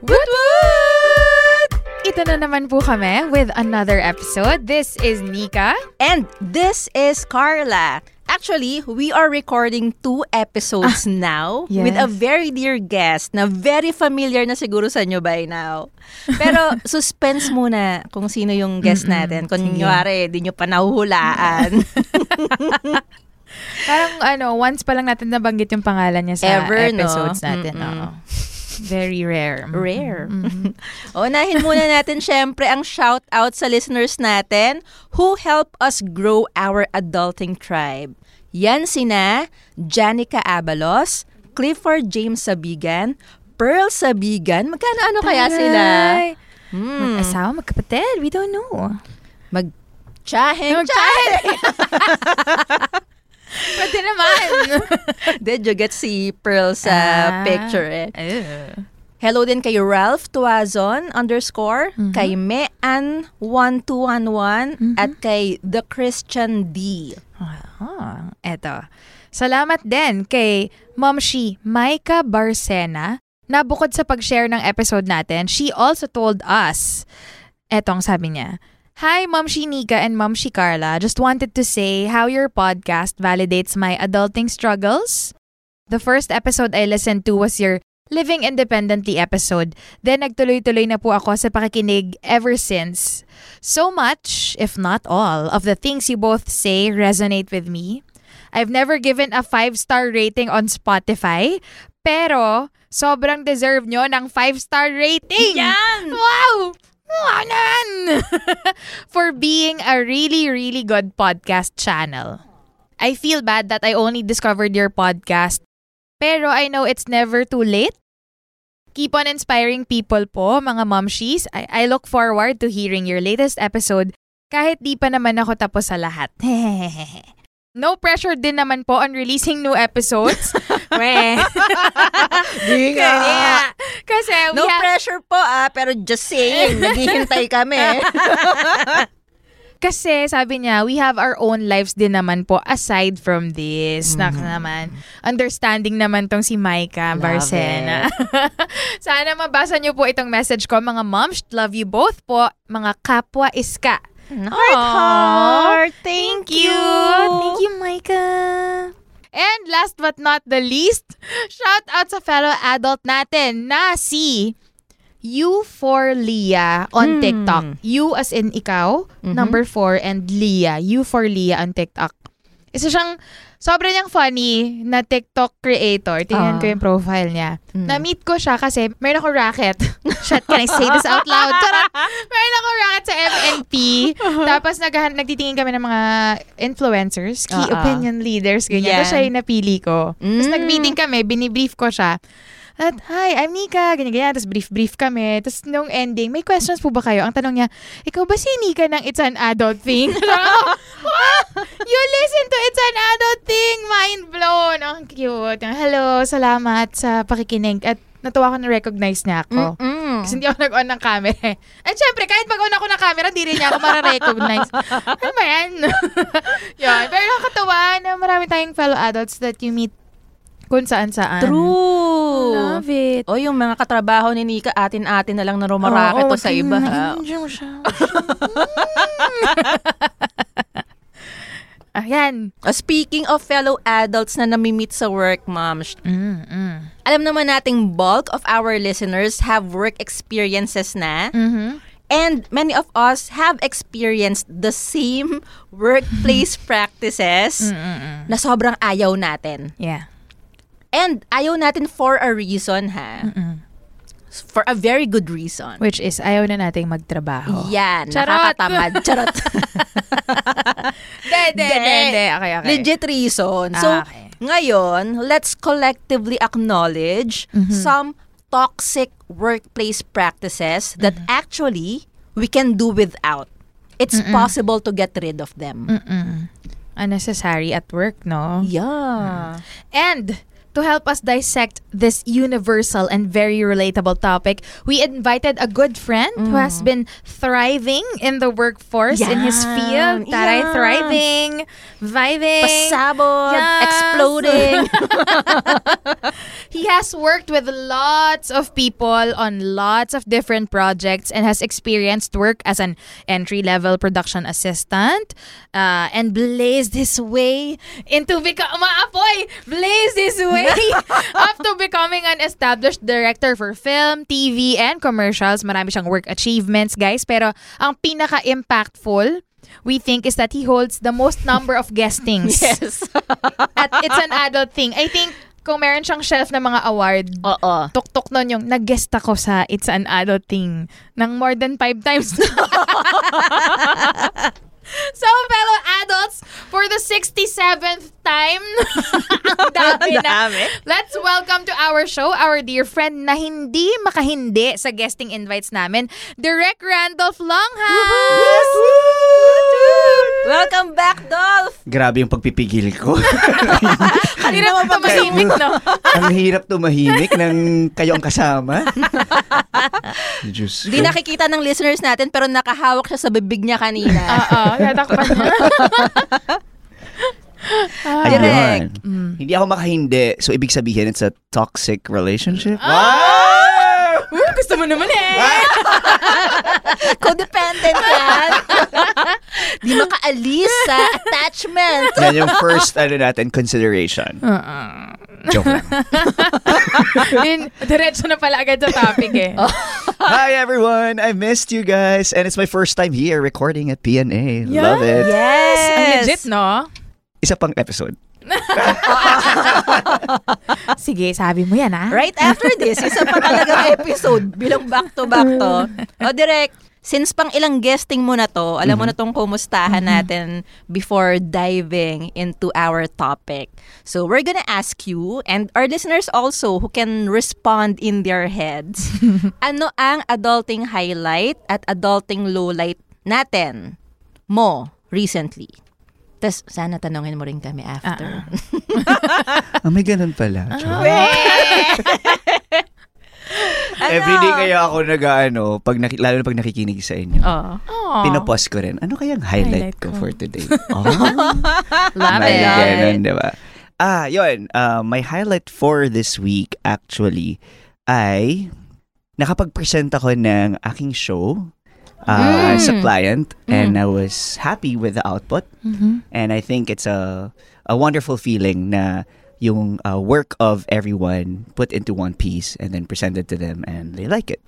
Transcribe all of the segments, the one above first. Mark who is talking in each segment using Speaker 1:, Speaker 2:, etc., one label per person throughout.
Speaker 1: Woot woot! Ito na naman po kami with another episode. This is Nika.
Speaker 2: And this is Carla. Actually, we are recording two episodes now
Speaker 1: yes.
Speaker 2: with a very dear guest na very familiar na siguro sa inyo by now. Pero suspense muna kung sino yung guest natin. Kung nyari, di nyo pa nahuhulaan.
Speaker 1: Parang ano, once pa lang natin nabanggit yung pangalan niya sa
Speaker 2: Ever, no?
Speaker 1: episodes natin.
Speaker 2: Mm-mm.
Speaker 1: Very rare.
Speaker 2: Rare.
Speaker 1: Mhm.
Speaker 2: Unahin muna natin syempre ang shout out sa listeners natin who help us grow our adulting tribe. Yan sina Janica Abalos, Clifford James Sabigan, Pearl Sabigan. Magkano ano kaya sila? Hmm.
Speaker 1: Mag-asawa, magkapatid. We don't know.
Speaker 2: Mag Chaheng,
Speaker 1: Mag-chaheng! Pwede naman.
Speaker 2: Did you get si Pearl sa
Speaker 1: Ah.
Speaker 2: picture eh?
Speaker 1: Ew.
Speaker 2: Hello din kay Ralph Tuazon underscore,
Speaker 1: Mm-hmm.
Speaker 2: kay Mean1211 at kay The Christian D.
Speaker 1: Ah, eto. Salamat din kay Momshi Maika Barcena na bukod sa pag-share ng episode natin, she also told us, etong sabi niya, Hi, Momshi Nika and Momshi Carla. Just wanted to say how your podcast validates my adulting struggles. The first episode I listened to was your Living Independently episode. Then nagtuloy-tuloy na po ako sa pakikinig ever since. So much, if not all, of the things you both say resonate with me. I've never given a five-star rating on Spotify, pero sobrang deserve nyo ng five-star rating!
Speaker 2: Yan!
Speaker 1: Wow! Wanan! For being a really, really good podcast channel. I feel bad that I only discovered your podcast, pero I know it's never too late. Keep on inspiring people po, mga momshies. I, I look forward to hearing your latest episode kahit di pa naman ako tapos sa lahat. no pressure din naman po on releasing new episodes. Weh.
Speaker 2: Di nga.
Speaker 1: Kaya, kasi we
Speaker 2: No
Speaker 1: have-
Speaker 2: pressure po ah, pero just saying, naghihintay kami.
Speaker 1: Kasi sabi niya, we have our own lives din naman po aside from this. Nak naman. Understanding naman tong si Maika
Speaker 2: Love
Speaker 1: Barcena. Sana mabasa niyo po itong message ko. Mga moms, love you both po. Mga kapwa iska.
Speaker 2: Heart, heart. Thank you.
Speaker 1: Thank you, Maika. And last but not the least, shout out sa fellow adult natin na si You for Leah on
Speaker 2: Hmm.
Speaker 1: TikTok. You as in ikaw,
Speaker 2: Mhm.
Speaker 1: number four, and Leah. You for Leah on TikTok. Isa siyang sobrang niyang funny na TikTok creator. Tingnan
Speaker 2: Ah.
Speaker 1: ko yung profile niya.
Speaker 2: Mm.
Speaker 1: Na-meet ko siya kasi meron ako racket. Shit, can I say this out loud? Charot! Meron ako racket sa MNP. Tapos naghahan, nagtitingin kami ng mga influencers, key
Speaker 2: Ah, ah.
Speaker 1: opinion leaders, ganyan.
Speaker 2: Yan.
Speaker 1: Tapos siya yung napili ko. Tapos
Speaker 2: Mm.
Speaker 1: nag-meeting kami, binibrief ko siya. At, hi, I'm Nika, ganyan-ganyan. Tapos brief-brief kami. Tapos nung ending, may questions po ba kayo? Ang tanong niya, ikaw ba si Nika ng It's an Adult Thing? Wow! You listen to It's an Adult Thing! Mind blown! Ang cute. Hello, salamat sa pakikinig. At natuwa ko na-recognize niya ako.
Speaker 2: Mm-mm.
Speaker 1: Kasi hindi ako nag-on ng camera. At syempre, kahit mag-on ako ng camera, hindi rin niya ako mara-recognize. ano ba yan? yan. Pero nakakatawa na marami tayong fellow adults that you meet kung saan-saan.
Speaker 2: True.
Speaker 1: Love it.
Speaker 2: O yung mga katrabaho ni Nika, atin-atin na lang na rumarake
Speaker 1: Oo,
Speaker 2: to sa iba. ha?
Speaker 1: tingnan mo siya. yan.
Speaker 2: Uh, speaking of fellow adults na nami-meet sa work, ma'am, sh-
Speaker 1: Mm, mm.
Speaker 2: alam naman nating bulk of our listeners have work experiences na.
Speaker 1: Mhm.
Speaker 2: And many of us have experienced the same workplace practices
Speaker 1: Mm-mm.
Speaker 2: na sobrang ayaw natin.
Speaker 1: Yeah.
Speaker 2: And ayaw natin for a reason, ha?
Speaker 1: Mm-mm.
Speaker 2: For a very good reason.
Speaker 1: Which is, ayaw na nating magtrabaho.
Speaker 2: Yan,
Speaker 1: Charot.
Speaker 2: nakakatamad. Charot.
Speaker 1: De, de, de, de. Okay, okay.
Speaker 2: Legit reason. So,
Speaker 1: Ah, okay.
Speaker 2: ngayon, let's collectively acknowledge
Speaker 1: Mhm.
Speaker 2: some toxic workplace practices that
Speaker 1: Mm-hmm.
Speaker 2: actually we can do without. It's possible to get rid of them.
Speaker 1: Mm-mm. Unnecessary at work, no?
Speaker 2: Yeah.
Speaker 1: And to help us dissect this universal and very relatable topic, we invited a good friend who has been thriving in the workforce in his field. Taray,
Speaker 2: Yeah.
Speaker 1: thriving, vibing.
Speaker 2: Pasabog,
Speaker 1: Yes.
Speaker 2: exploding.
Speaker 1: He has worked with lots of people on lots of different projects and has experienced work as an entry level production assistant uh, and blazed his way into become maapoy blazed his way up to becoming an established director for film, TV, and commercials. Marami siyang work achievements, guys. Pero ang pinaka-impactful we think is that he holds the most number of guestings.
Speaker 2: yes.
Speaker 1: At it's an adult thing. I think kung meron siyang shelf ng mga award,
Speaker 2: Oo.
Speaker 1: tuktok nun yung nag-guest ako sa It's an Adult Thing ng more than five times. so, fellow adults, for the 67th time, ang dami na. Let's welcome to our show our dear friend na hindi makahindi sa guesting invites namin, Direk Randolph Longhouse!
Speaker 2: Welcome back, Dolph!
Speaker 3: Grabe yung pagpipigil ko.
Speaker 1: Hirap na tumahimik, no?
Speaker 3: Ang hirap tumahimik ng kayo ang kasama. Diyos
Speaker 2: Di
Speaker 3: ko.
Speaker 2: nakikita ng listeners natin pero nakahawak siya sa bibig niya kanina.
Speaker 1: Oo, natakpan niya. Ah,
Speaker 3: Ayun.
Speaker 2: Direct.
Speaker 3: Hindi ako makahindi. So, ibig sabihin, it's a toxic relationship.
Speaker 1: Ah! Uh, gusto mo naman eh.
Speaker 2: Codependent yan. Di makaalis sa attachment.
Speaker 3: Yan yung first, ano natin, consideration. Joke lang.
Speaker 1: Yun, diretso na pala agad sa topic eh.
Speaker 3: Hi, everyone. I missed you guys. And it's my first time here recording at PNA. Love it.
Speaker 2: Yes.
Speaker 1: Ang legit, no?
Speaker 3: Isa pang episode.
Speaker 1: Sige, sabi mo yan, ah.
Speaker 2: Right after this, isa pa talagang episode bilang back to back to. O direct, since pang ilang guesting mo na to, alam mo na tong kumustahan natin before diving into our topic. So we're gonna ask you and our listeners also who can respond in their heads, ano ang adulting highlight at adulting lowlight natin mo recently? Tapos sana tanongin mo rin kami after.
Speaker 3: Ah, may ganun pala. Joke.
Speaker 2: Ano?
Speaker 3: Everyday kaya ako nag-ano, pag naki- lalo na pag nakikinig sa inyo.
Speaker 2: Oh.
Speaker 1: Aw.
Speaker 3: Pinopost ko rin. Ano kayang highlight,
Speaker 1: Highlight
Speaker 3: ko,
Speaker 1: ko.
Speaker 3: for today? Oh,
Speaker 1: Love
Speaker 3: may
Speaker 1: it.
Speaker 3: ganun, di ba? Ah, yun. Uh, my highlight for this week, actually, ay nakapag-present ako ng aking show uh,
Speaker 1: Mm.
Speaker 3: sa client and I was happy with the output.
Speaker 1: Mhm.
Speaker 3: And I think it's a a wonderful feeling na yung uh, work of everyone put into one piece and then presented to them and they like it.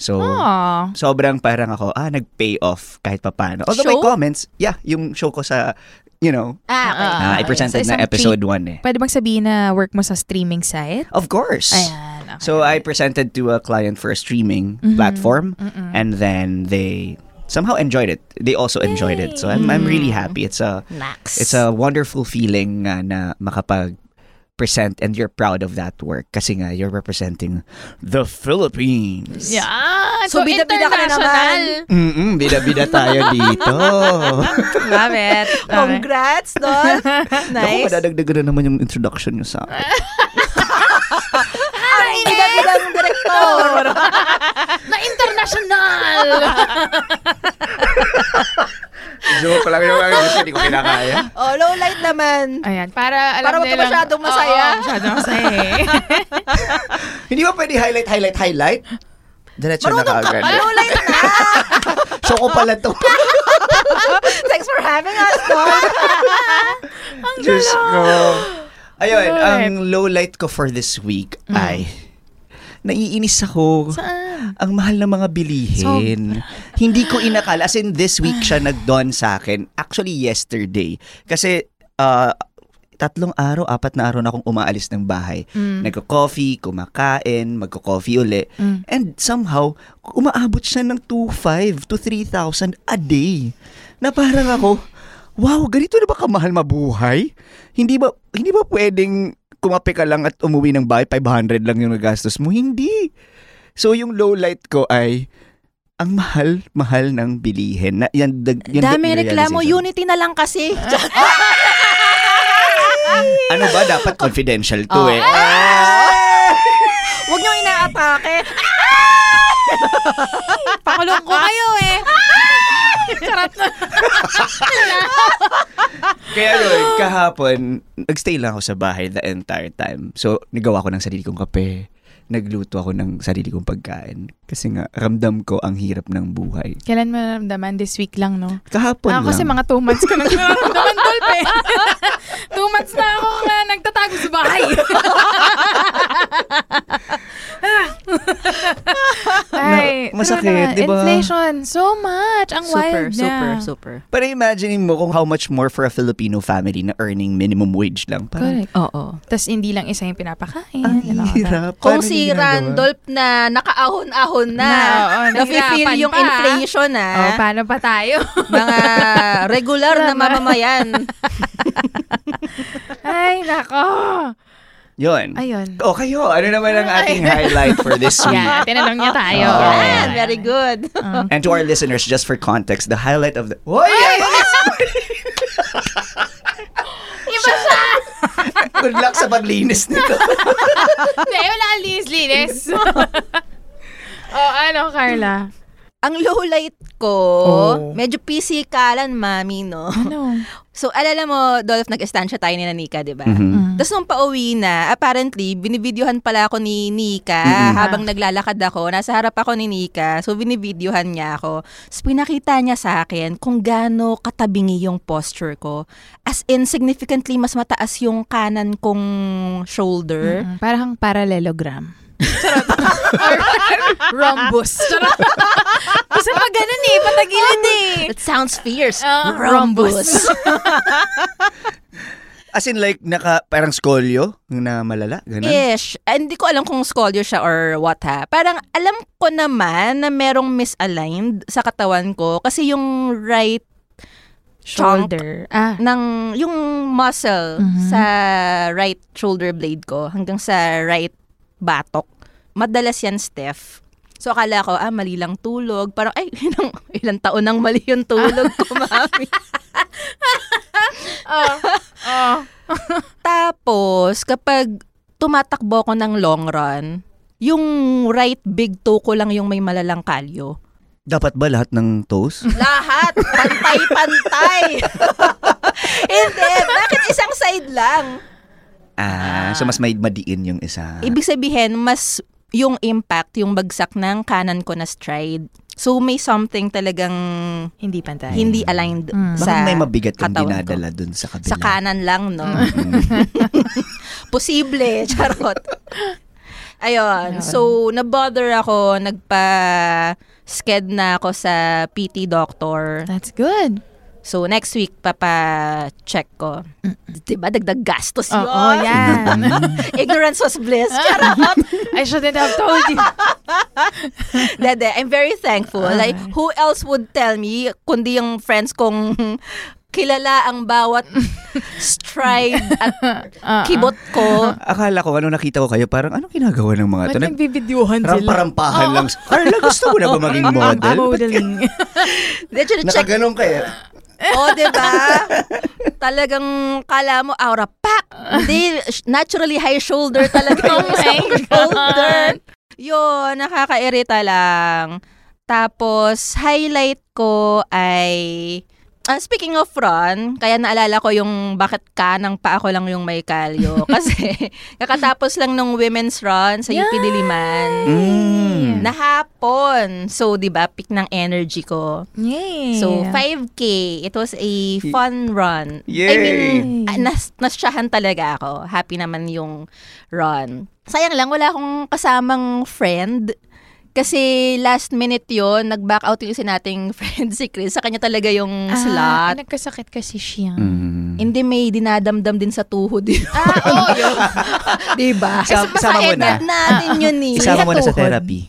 Speaker 3: So,
Speaker 1: Aw.
Speaker 3: sobrang parang ako, ah, nag-pay off kahit papano. Although may
Speaker 2: Show?
Speaker 3: comments, yeah, yung show ko sa, you know,
Speaker 2: Ah, okay.
Speaker 3: na I presented
Speaker 1: Sa
Speaker 3: na episode 1 eh.
Speaker 1: Pwede bang sabihin na work mo sa streaming site?
Speaker 3: Of course.
Speaker 1: Ayan. Okay.
Speaker 3: So, I presented to a client for a streaming platform and then they somehow enjoyed it. They also enjoyed it. So, I'm, I'm really happy. It's a
Speaker 2: Max.
Speaker 3: it's a wonderful feeling nga na makapag present and you're proud of that work kasi nga you're representing the Philippines.
Speaker 1: Yan.
Speaker 2: So, bida-bida ka na naman.
Speaker 3: Mm-mm, bida-bida tayo dito.
Speaker 1: Love it. Okay.
Speaker 2: Congrats.
Speaker 3: Naku,
Speaker 2: nice.
Speaker 3: madadagdagan na naman yung introduction niyo sa akin.
Speaker 2: Ang bida-bidang direktor.
Speaker 1: Na international!
Speaker 3: Joke lang yung mga gusto, hindi ko kinakaya.
Speaker 2: oh, low light naman.
Speaker 1: Ayan, para alam
Speaker 2: Para wag ka masyadong masaya.
Speaker 1: Oo, masyadong masaya eh.
Speaker 3: Hindi ba pwede highlight, highlight, highlight? Diretso na
Speaker 2: Marunong ka
Speaker 3: kaagad.
Speaker 2: pa. Low light na.
Speaker 3: Choco pala to.
Speaker 2: Thanks for having us, Dolph.
Speaker 3: Diyos ko. Ayun, ang low light ko for this week ay naiinis ako.
Speaker 1: Saan?
Speaker 3: Ang mahal ng mga bilihin. Hindi ko inakala. As in, this week siya nag-dawn sa akin. Actually, yesterday. Kasi, uh, tatlong araw, apat na araw na akong umaalis ng bahay.
Speaker 1: Mm.
Speaker 3: Nagko-coffee, kumakain, magko-coffee uli.
Speaker 1: Mm.
Speaker 3: And somehow, umaabot siya ng 2,500 to 3,000 a day. Na parang ako, wow, ganito na ba kamahal mabuhay? Hindi ba, hindi ba pwedeng kumape ka lang at umuwi ng bahay, 500 lang yung nagastos mo? Hindi. So yung low light ko ay, ang mahal-mahal ng bilihin. Na, yan, dag, yan,
Speaker 2: Dami
Speaker 3: yung
Speaker 2: reklamo, unity na lang kasi.
Speaker 3: Ano ba? Dapat confidential to
Speaker 2: Oh.
Speaker 3: eh.
Speaker 2: Huwag niyo inaatake.
Speaker 1: Pakulong ko kayo eh. Charot na.
Speaker 3: Kaya yun, kahapon, nagstay lang ako sa bahay the entire time. So, nagawa ko ng sarili kong kape. Nagluto ako ng sarili kong pagkain. Kasi nga, ramdam ko ang hirap ng buhay.
Speaker 1: Kailan mo naramdaman? This week lang, no?
Speaker 3: Kahapon
Speaker 1: Ako
Speaker 3: lang.
Speaker 1: kasi mga two months ko nang nararamdaman, Dolpe. two months na ako nga nagtatago sa bahay. Ay,
Speaker 3: Na- masakit,
Speaker 1: ano na,
Speaker 3: di ba?
Speaker 1: Inflation, so much. Ang
Speaker 2: Super,
Speaker 1: wild
Speaker 2: super,
Speaker 1: niya.
Speaker 2: super.
Speaker 3: Pero imagine mo kung how much more for a Filipino family na earning minimum wage lang. Parang,
Speaker 1: Correct.
Speaker 2: Oo.
Speaker 1: Tapos hindi lang isa yung pinapakain.
Speaker 3: ang
Speaker 1: that.
Speaker 3: hirap.
Speaker 2: Kung si? Randolph na nakaahon-ahon na,
Speaker 1: Na,
Speaker 2: nafe-feel
Speaker 1: nahirapan
Speaker 2: yung
Speaker 1: pa.
Speaker 2: inflation
Speaker 1: Oh,
Speaker 2: ah.
Speaker 1: paano pa tayo?
Speaker 2: mga regular na mamamayan.
Speaker 1: Ay, nako.
Speaker 3: Yun.
Speaker 1: Ayun.
Speaker 3: O kayo, ano naman ang ating highlight for this week?
Speaker 1: Yan, tinanong niya tayo.
Speaker 3: Oh.
Speaker 2: Yan, very good.
Speaker 3: And to our listeners, just for context, the highlight of the... Hoy!
Speaker 1: Iba siya!
Speaker 3: Good luck sa paglinis nito.
Speaker 1: Hindi, wala kang linis-linis. oh, ano, Carla?
Speaker 2: Ang low light ko,
Speaker 1: Oh.
Speaker 2: medyo pisikalan, mami, no?
Speaker 1: Ano?
Speaker 2: So, alala mo, Dolph, nag-estancia tayo ni Nika, di ba?
Speaker 3: Mhm.
Speaker 2: Tapos nung pauwi na, apparently, binibidyohan pala ako ni Nika
Speaker 3: Mm-mm.
Speaker 2: habang naglalakad ako. Nasa harap ako ni Nika. So, binibidyohan niya ako. So, pinakita niya sa akin kung gaano katabingi yung posture ko. As in, significantly mas mataas yung kanan kong shoulder.
Speaker 1: Mm, Parang parallelogram. Charot. Or rhombus. Charot. Kasi pag ganun eh, patagilid eh.
Speaker 2: It sounds fierce.
Speaker 1: Ah,
Speaker 2: Rhombus.
Speaker 3: As in like, naka, parang skolyo na malala, ganun?
Speaker 2: Ish. Ah, hindi ko alam kung scolio siya or what ha. Parang alam ko naman na merong misaligned sa katawan ko kasi yung right
Speaker 1: Shoulder. Ah.
Speaker 2: ng yung muscle
Speaker 1: Mhm.
Speaker 2: sa right shoulder blade ko hanggang sa right batok. Madalas yan stiff. So akala ko, ah, mali lang tulog. Parang, ay, ilang, ilang taon nang mali yung tulog ko, mami.
Speaker 1: Oh. Oh.
Speaker 2: Tapos, kapag tumatakbo ko ng long run, yung right big toe ko lang yung may malalang kalyo.
Speaker 3: Dapat ba lahat ng toes?
Speaker 2: Lahat! Pantay-pantay! Hindi! Bakit isang side lang?
Speaker 3: Ah, so mas may madiin yung isa.
Speaker 2: Ibig sabihin, mas yung impact, yung bagsak ng kanan ko na stride. So, may something talagang
Speaker 1: Hindi pantay.
Speaker 2: hindi aligned
Speaker 1: Mm.
Speaker 2: Sa
Speaker 3: may mabigat kang
Speaker 2: katawan ko.
Speaker 3: dinadala dun sa kabila.
Speaker 2: Sa kanan lang, no?
Speaker 3: Mm.
Speaker 2: Posible, charot. Ayun.
Speaker 1: Ayun.
Speaker 2: So, nabother ako, nagpa-sked na ako sa PT doctor.
Speaker 1: That's good.
Speaker 2: So, next week, papa-check ko. Diba, dagdag gastos yun.
Speaker 1: Oo, yan.
Speaker 2: Ignorance was bliss. Charot.
Speaker 1: I shouldn't have told you.
Speaker 2: Dede, I'm very thankful.
Speaker 1: Ah.
Speaker 2: Like, who else would tell me, kundi yung friends kong kilala ang bawat stride at
Speaker 1: Ah, ah.
Speaker 2: kibot ko.
Speaker 3: Akala ko, ano nakita ko kayo, parang anong ginagawa ng mga
Speaker 1: Ba't
Speaker 3: to? Nag-
Speaker 1: nagbibidyuhan sila?
Speaker 3: Ramparampahan lang. Carla, gusto mo na ba maging model?
Speaker 1: Modeling.
Speaker 3: Nakaganon kayo.
Speaker 2: Oh, di ba? Talagang kala mo aura pack. Hindi, naturally high shoulder talaga
Speaker 1: Oh
Speaker 2: yung isang shoulder. Yun, nakakairita lang. Tapos, highlight ko ay Ah, speaking of Ron, kaya naalala ko yung bakit kanang pa ako lang yung may kalyo. Kasi kakatapos lang nung women's run sa UP Diliman.
Speaker 3: Mm.
Speaker 2: Nahapon. So, di ba, peak ng energy ko.
Speaker 1: Yay!
Speaker 2: So, 5K. It was a fun run. I
Speaker 3: Yay!
Speaker 2: mean, ah, nas nasyahan talaga ako. Happy naman yung run. Sayang lang, wala akong kasamang friend. Kasi last minute yon nag-back out yung isa nating friend si Chris. Sa kanya talaga yung
Speaker 1: Ah,
Speaker 2: slot.
Speaker 1: ay, nagkasakit kasi siya.
Speaker 3: Mm.
Speaker 2: Hindi may dinadamdam din sa tuhod.
Speaker 1: Ah, oo. yun.
Speaker 2: diba?
Speaker 3: Sa-
Speaker 2: Baka
Speaker 3: isama mo na.
Speaker 2: edad natin yun eh.
Speaker 3: Isama mo na sa therapy.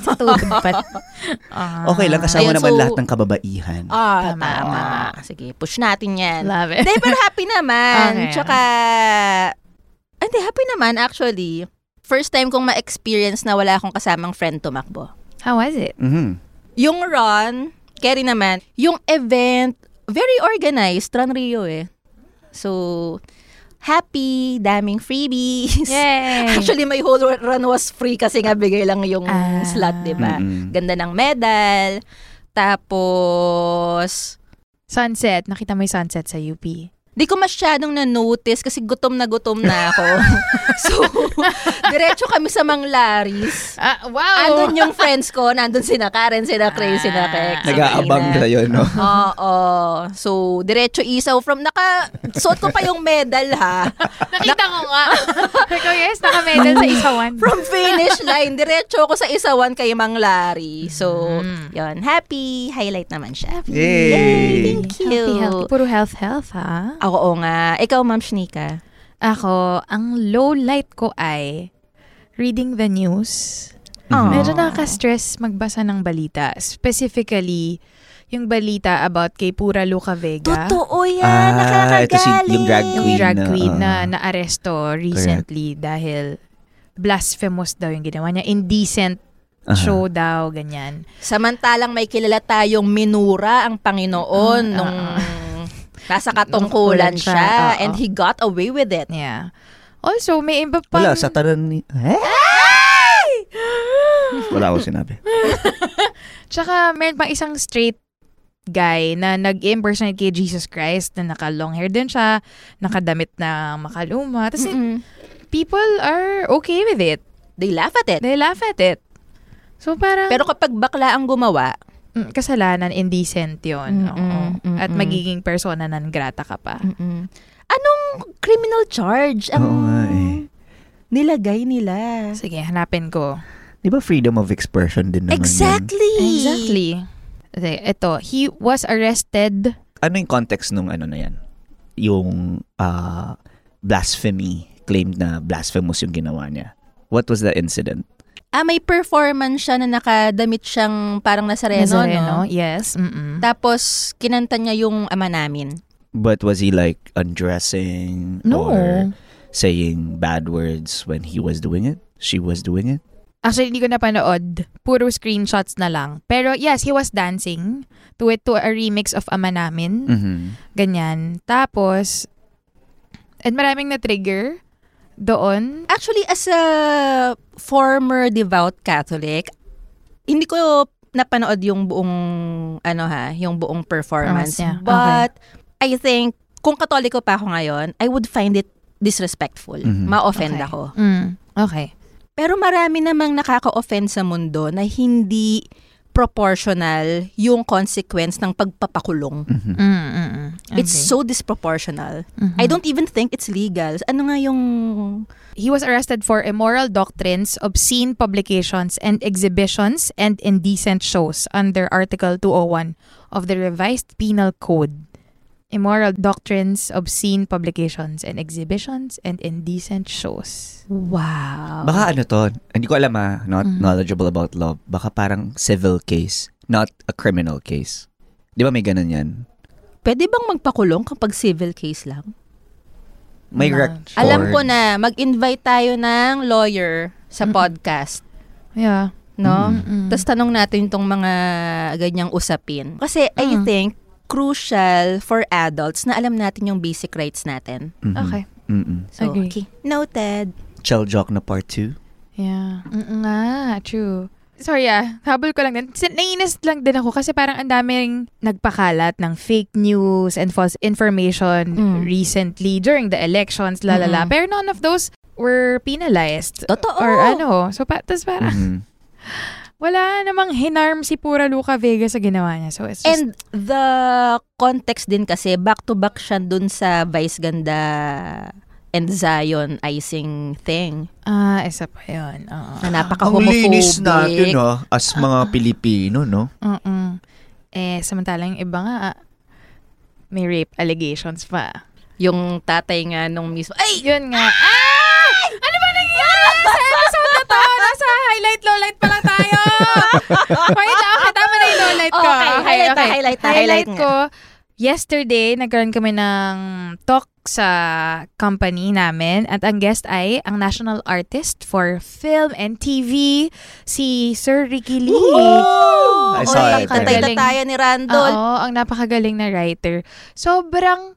Speaker 1: sa tuhod pa. Ah.
Speaker 3: Okay lang, kasama
Speaker 2: Ayun,
Speaker 3: naman
Speaker 2: so-
Speaker 3: lahat ng kababaihan.
Speaker 2: Ah,
Speaker 1: Tama.
Speaker 2: tama. Sige, push natin yan.
Speaker 1: Love it.
Speaker 2: Hindi, pero happy naman.
Speaker 1: Okay.
Speaker 2: Tsaka, hindi, happy naman actually. First time kong ma-experience na wala akong kasamang friend tumakbo.
Speaker 1: How was it?
Speaker 3: Mhm.
Speaker 2: Yung run, carry naman, yung event, very organized, Run Rio eh. So, happy, daming freebies.
Speaker 1: Yay!
Speaker 2: Actually, my whole run was free kasi nga bigay lang yung
Speaker 1: Ah.
Speaker 2: slot, di ba?
Speaker 3: Mm-mm.
Speaker 2: Ganda ng medal. Tapos,
Speaker 1: Sunset. Nakita mo yung sunset sa UP.
Speaker 2: Di ko masyadong na-notice kasi gutom na gutom na ako. so, diretso kami sa Manglaris.
Speaker 1: Ah, wow!
Speaker 2: Andun yung friends ko, nandun sina Karen, sina Chris, sina Kex.
Speaker 3: Nag-aabang na yun, no?
Speaker 2: Oo. So, diretso isaw from, naka, suot ko pa yung medal ha.
Speaker 1: Nakita ko nga. Ikaw, yes, naka-medal sa isawan.
Speaker 2: From finish line, diretso ako sa isawan kay Mang Larry. So, yon happy. Highlight naman siya.
Speaker 3: Yay!
Speaker 2: Thank you.
Speaker 1: Healthy, healthy. Puro health, health, ha?
Speaker 2: Ako oo nga. Ikaw, Ma'am Shnika.
Speaker 1: Ako, ang low light ko ay reading the news.
Speaker 2: Aw.
Speaker 1: Medyo nakaka-stress magbasa ng balita. Specifically, yung balita about kay Pura Luca Vega.
Speaker 2: Totoo yan.
Speaker 3: Ah, ito si- yung drag
Speaker 1: Yung
Speaker 3: queen
Speaker 1: drag
Speaker 3: na,
Speaker 1: queen na,
Speaker 3: uh,
Speaker 1: na-aresto recently dahil blasphemous daw yung ginawa niya. Indecent
Speaker 3: Aha.
Speaker 1: show daw, ganyan.
Speaker 2: Samantalang may kilala tayong minura ang Panginoon
Speaker 1: Ah,
Speaker 2: nung
Speaker 1: ah,
Speaker 2: nasa katungkulan
Speaker 1: Tungkulan siya,
Speaker 2: siya.
Speaker 1: oo.
Speaker 2: And he got away with it.
Speaker 1: Yeah. Also, may iba pang...
Speaker 3: Wala, sa tanan ni... Eh? Wala akong sinabi.
Speaker 1: Tsaka, meron pang isang straight guy na nag-impersonate kay Jesus Christ na naka-long hair din siya, nakadamit na makaluma. Tapos,
Speaker 2: Mm-mm.
Speaker 1: people are okay with it.
Speaker 2: They laugh at it.
Speaker 1: They laugh at it. So, parang...
Speaker 2: Pero kapag bakla ang gumawa,
Speaker 1: Mm, kasalanan, indecent yun.
Speaker 2: Mm-mm,
Speaker 1: oo. At
Speaker 2: mm-mm.
Speaker 1: magiging persona non grata ka pa.
Speaker 2: anong criminal charge ang
Speaker 3: Oo nga eh.
Speaker 2: nilagay nila?
Speaker 1: Sige, hanapin ko.
Speaker 3: Di ba freedom of expression din naman yun?
Speaker 2: Exactly.
Speaker 1: Exactly. Okay, ito. He was arrested.
Speaker 3: Ano yung context nung ano na yan? Yung ah, blasphemy, claimed na blasphemous yung ginawa niya. What was the incident?
Speaker 2: Ah, may performance siya na nakadamit siyang parang Nazareno,
Speaker 1: Nazareno.
Speaker 2: no?
Speaker 1: Yes. Mm-mm.
Speaker 2: Tapos, kinanta niya yung ama namin.
Speaker 3: But was he like undressing
Speaker 1: No.
Speaker 3: or saying bad words when he was doing it? She was doing it?
Speaker 1: Actually, hindi ko napanood. Puro screenshots na lang. Pero yes, he was dancing to it to a remix of Ama Namin.
Speaker 3: Mhm.
Speaker 1: Ganyan. Tapos, and maraming na-trigger doon.
Speaker 2: Actually, as a former devout Catholic, hindi ko napanood yung buong, ano ha, yung buong performance.
Speaker 1: Niya.
Speaker 2: But, I think, kung katoliko pa ako ngayon, I would find it disrespectful.
Speaker 3: Mhm.
Speaker 2: Ma-offend
Speaker 1: Okay.
Speaker 2: ako.
Speaker 1: Mm, okay.
Speaker 2: Pero marami namang nakaka-offend sa mundo na hindi proportional yung consequence ng pagpapakulong.
Speaker 3: Mhm.
Speaker 1: Mm, mm, mm.
Speaker 2: It's
Speaker 1: Okay.
Speaker 2: so disproportional.
Speaker 1: Mhm.
Speaker 2: I don't even think it's legal. Ano nga yung...
Speaker 1: He was arrested for immoral doctrines, obscene publications and exhibitions, and indecent shows under Article 201 of the Revised Penal Code. Immoral doctrines, obscene publications and exhibitions, and indecent shows.
Speaker 2: Wow.
Speaker 3: Baka ano to, hindi ko alam ah, not
Speaker 1: Mhm.
Speaker 3: knowledgeable about law. Baka parang civil case, not a criminal case. Di ba may ganun yan?
Speaker 2: Pwede bang magpakulong kapag civil case lang?
Speaker 3: May
Speaker 1: Not
Speaker 3: record.
Speaker 2: Alam ko na, mag-invite tayo ng lawyer sa
Speaker 1: Mm-mm.
Speaker 2: podcast.
Speaker 1: Yeah.
Speaker 2: No?
Speaker 1: Mm-mm.
Speaker 2: Tapos tanong natin itong mga ganyang usapin. Kasi I
Speaker 1: Mm.
Speaker 2: think crucial for adults na alam natin yung basic rights natin.
Speaker 3: Mhm.
Speaker 1: Okay.
Speaker 3: Mm-mm.
Speaker 2: So,
Speaker 1: Agree.
Speaker 2: okay. Noted.
Speaker 3: Chell Jock na part 2.
Speaker 1: Yeah. Mm nga, true. sorry ah, habol ko lang din. Sin- Nainis lang din ako kasi parang ang daming nagpakalat ng fake news and false information
Speaker 2: Mm.
Speaker 1: recently during the elections, lalala.
Speaker 2: Mm-mm.
Speaker 1: Pero none of those were penalized.
Speaker 2: Totoo.
Speaker 1: Or ano. So, pa, tas parang,
Speaker 3: Mhm.
Speaker 1: wala namang hinarm si Pura Luca Vega sa ginawa niya. So, it's just,
Speaker 2: And the context din kasi, back-to-back siya dun sa Vice Ganda and Zion icing thing.
Speaker 1: ah, isa pa yun. Oo.
Speaker 2: Na
Speaker 3: Ang
Speaker 2: napaka-homophobic.
Speaker 3: linis natin, no? As mga Pilipino, no?
Speaker 1: Mm-mm. Eh, samantalang yung iba nga, may rape allegations pa.
Speaker 2: Yung tatay nga nung mismo, ay!
Speaker 1: Yun nga. Ah! Ano ba nangyayari sa episode na to? Highlight, lowlight pa lang tayo. Wait lang, okay, tama na yung lowlight ko.
Speaker 2: Okay, highlight na, highlight highlight nga.
Speaker 1: ko, yesterday, nagkaroon kami ng talk sa company namin at ang guest ay ang national artist for film and TV, si Sir Ricky Lee.
Speaker 3: I saw
Speaker 1: Oy,
Speaker 3: it.
Speaker 2: Tatay-tatayan ni Randall.
Speaker 1: Oo, ang napakagaling na writer. Sobrang,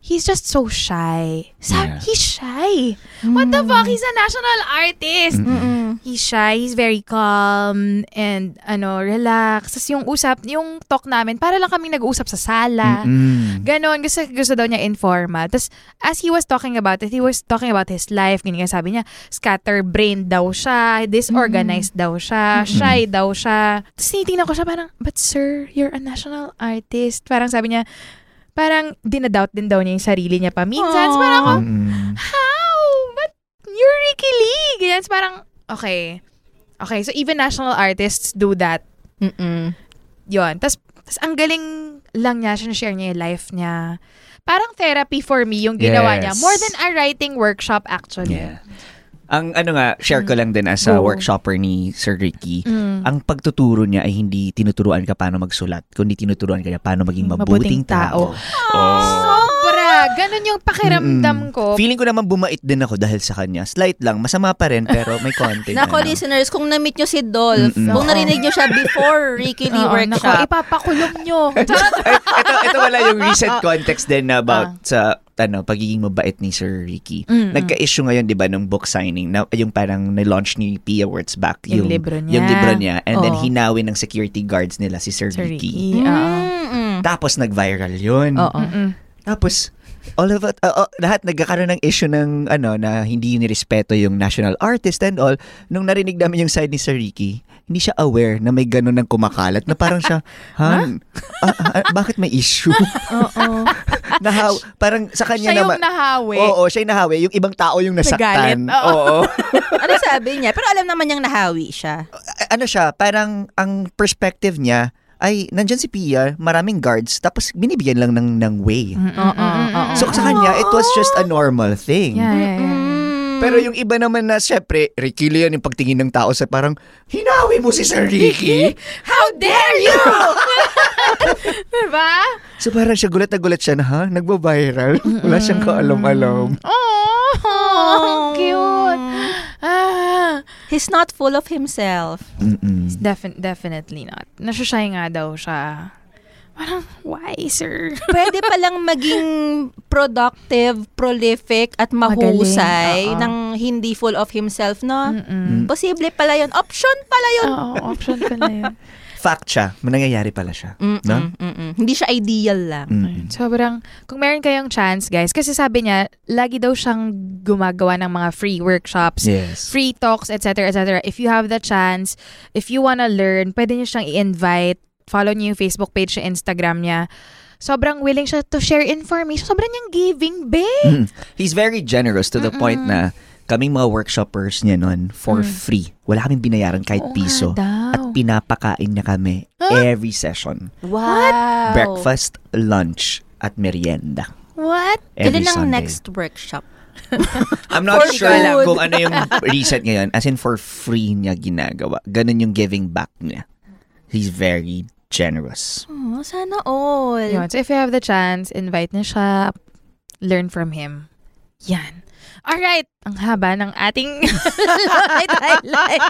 Speaker 1: he's just so shy. Sa,
Speaker 3: Yeah.
Speaker 1: He's shy. What the fuck? He's a national artist.
Speaker 2: Mm-mm.
Speaker 1: He's shy, he's very calm, and ano, relax. Tapos yung usap, yung talk namin, para lang kaming nag-uusap sa sala.
Speaker 3: Mm-mm.
Speaker 1: Ganon, gusto, gusto daw niya informal. Tapos, as he was talking about it, he was talking about his life. Ganyan sabi niya, scatterbrained daw siya, disorganized daw siya, shy daw siya. Tapos tinitingnan ko siya parang, but sir, you're a national artist. Parang sabi niya, parang dinadoubt din daw niya yung sarili niya pa. Minsan,
Speaker 2: Aww.
Speaker 1: parang ako, how? But you're Ricky Lee. Ganyan, so parang, okay. Okay, so even national artists do that.
Speaker 2: Mm-mm.
Speaker 1: Yon. Tapos, tas ang galing lang niya, share niya yung life niya. Parang therapy for me yung ginawa niya.
Speaker 3: Yes.
Speaker 1: More than a writing workshop actually.
Speaker 3: Yeah. Ang ano nga, share ko lang din as a
Speaker 1: Go.
Speaker 3: workshopper ni Sir Ricky.
Speaker 1: Mm.
Speaker 3: Ang pagtuturo niya ay hindi tinuturuan ka paano magsulat, kundi tinuturuan ka niya paano maging
Speaker 1: Mabuting
Speaker 3: mabuting tao.
Speaker 1: Sobra. Ganun yung pakiramdam
Speaker 3: Mm-mm.
Speaker 1: ko.
Speaker 3: Feeling ko naman bumait din ako dahil sa kanya. Slight lang, masama pa rin pero may content.
Speaker 2: Nako,
Speaker 3: ano.
Speaker 2: listeners, kung na-meet nyo si Dolph,
Speaker 3: Mm-mm.
Speaker 2: kung narinig nyo siya before Ricky Lee
Speaker 1: Oo, nako,
Speaker 2: workshop,
Speaker 1: ipapakulong nyo.
Speaker 3: Ito, ito wala yung recent context din na about
Speaker 1: Ah.
Speaker 3: sa ano, pagiging mabait ni Sir Ricky.
Speaker 1: Mm-mm.
Speaker 3: Nagka-issue ngayon, di ba, ng book signing na yung parang na-launch ni Pia Words back.
Speaker 1: Yung libro niya.
Speaker 3: Yung libro niya. And then
Speaker 1: Oo.
Speaker 3: hinawin ng security guards nila si Sir,
Speaker 1: Sir
Speaker 3: Ricky.
Speaker 1: Ricky. Oo.
Speaker 2: Mm-mm.
Speaker 3: Tapos nag-viral yun.
Speaker 2: Oo.
Speaker 1: Mm-mm.
Speaker 3: Tapos, all of it, uh, uh, lahat nagkakaroon ng issue ng ano na hindi nirespeto yung national artist and all. Nung narinig namin yung side ni Sir Ricky, hindi siya aware na may ganun ng kumakalat na parang siya, Han, ah, ah, bakit may issue?
Speaker 2: Oo.
Speaker 3: Nahaw, parang sa kanya
Speaker 1: Siya yung
Speaker 3: naman.
Speaker 1: nahawi.
Speaker 3: Oo, siya yung nahawi. Yung ibang tao yung nasaktan.
Speaker 1: Nagalit, oo.
Speaker 3: Oo.
Speaker 2: ano sabi niya? Pero alam naman niyang nahawi siya.
Speaker 3: ano siya, parang ang perspective niya ay nandyan si Pia, maraming guards, tapos binibigyan lang ng, ng way.
Speaker 1: Mm-mm.
Speaker 3: So sa kanya, it was just a normal thing.
Speaker 1: Yeah, yeah, yeah.
Speaker 2: Mm.
Speaker 3: Pero yung iba naman na, syempre, Ricky Lee yan yung pagtingin ng tao sa parang, hinawi mo si Sir Ricky?
Speaker 1: How dare you! diba?
Speaker 3: So parang siya, gulat na gulat siya na, ha? Nagba-viral? Wala siyang kaalam-alam.
Speaker 1: Oh, cute. Ah,
Speaker 2: He's not full of himself.
Speaker 3: Mm-mm.
Speaker 1: Defin- definitely not. Nasushay nga daw siya. Parang, why, sir?
Speaker 2: Pwede palang maging productive, prolific, at mahusay ng hindi full of himself, no?
Speaker 1: Mm-mm.
Speaker 2: Posible pala yun. Option pala yun.
Speaker 1: Oo, option pala yun.
Speaker 3: Fact siya, nangyayari pala siya.
Speaker 2: Mm-mm,
Speaker 3: No?
Speaker 2: mm-mm. Hindi siya ideal lang.
Speaker 3: Mm-mm.
Speaker 1: Sobrang, kung meron kayong chance, guys, kasi sabi niya, lagi daw siyang gumagawa ng mga free workshops,
Speaker 3: Yes.
Speaker 1: free talks, etc., etc. If you have the chance, if you wanna learn, pwede niyo siyang i-invite. Follow niyo yung Facebook page sa Instagram niya. Sobrang willing siya to share information. Sobrang niyang giving, babe.
Speaker 3: Mm. He's very generous to the point na kaming mga workshoppers niya nun for free. Wala kaming binayaran kahit
Speaker 1: Oo nga
Speaker 3: piso.
Speaker 1: daw.
Speaker 3: At pinapakain niya kami
Speaker 1: Huh?
Speaker 3: every session.
Speaker 2: Wow.
Speaker 3: Breakfast, lunch, at merienda.
Speaker 1: What?
Speaker 3: Every
Speaker 2: Kailan ang
Speaker 3: Sunday.
Speaker 2: next workshop?
Speaker 3: I'm not
Speaker 2: For
Speaker 3: sure
Speaker 2: good.
Speaker 3: kung ano yung recent ngayon. As in for free niya ginagawa. Ganun yung giving back niya. He's very generous.
Speaker 2: Oh, sana all.
Speaker 1: Yun. So if you have the chance, invite niya siya. Learn from him. Yan. Alright. Ang haba ng ating highlight, highlight.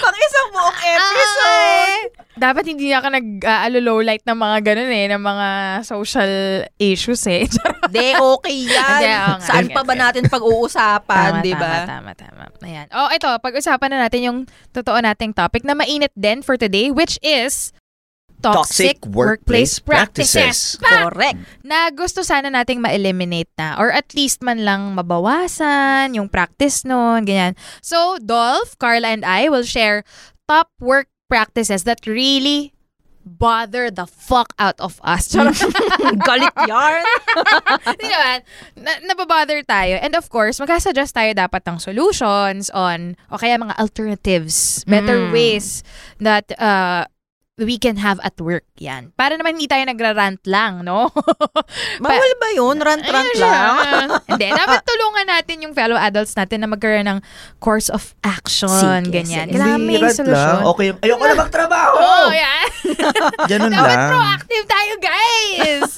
Speaker 2: Pang isang buong
Speaker 1: Ay! Dapat hindi ako nag uh, low light ng mga ganun eh, ng mga social issues eh.
Speaker 2: De, okay yan.
Speaker 1: Hindi, oo nga,
Speaker 2: Saan
Speaker 1: okay,
Speaker 2: pa ba
Speaker 1: okay.
Speaker 2: natin pag-uusapan, di ba?
Speaker 1: Tama, tama, tama. Ayan. Oh, ito, pag-usapan na natin yung totoo nating topic na mainit din for today, which is toxic, workplace, practices. Pa!
Speaker 2: Correct.
Speaker 1: Na gusto sana nating ma-eliminate na or at least man lang mabawasan yung practice nun, ganyan. So, Dolph, Carla, and I will share top work practices that really bother the fuck out of us.
Speaker 2: Galit yarn.
Speaker 1: Di naman, na, nababother tayo. And of course, magkasuggest tayo dapat ng solutions on, o kaya mga alternatives, better
Speaker 2: Mm.
Speaker 1: ways that uh, we can have at work yan. Para naman hindi tayo nagra-rant lang, no?
Speaker 2: Bawal ba yun? Rant-rant lang?
Speaker 1: Hindi, dapat tulungan natin yung fellow adults natin na magkaroon ng course of action,
Speaker 2: Sige,
Speaker 1: ganyan.
Speaker 2: sige.
Speaker 1: Kailangan may solusyon.
Speaker 3: lang. Okay, ayoko na magtrabaho.
Speaker 1: Oo, yan.
Speaker 3: Ganun
Speaker 1: Dapat
Speaker 3: lang.
Speaker 1: proactive tayo, guys.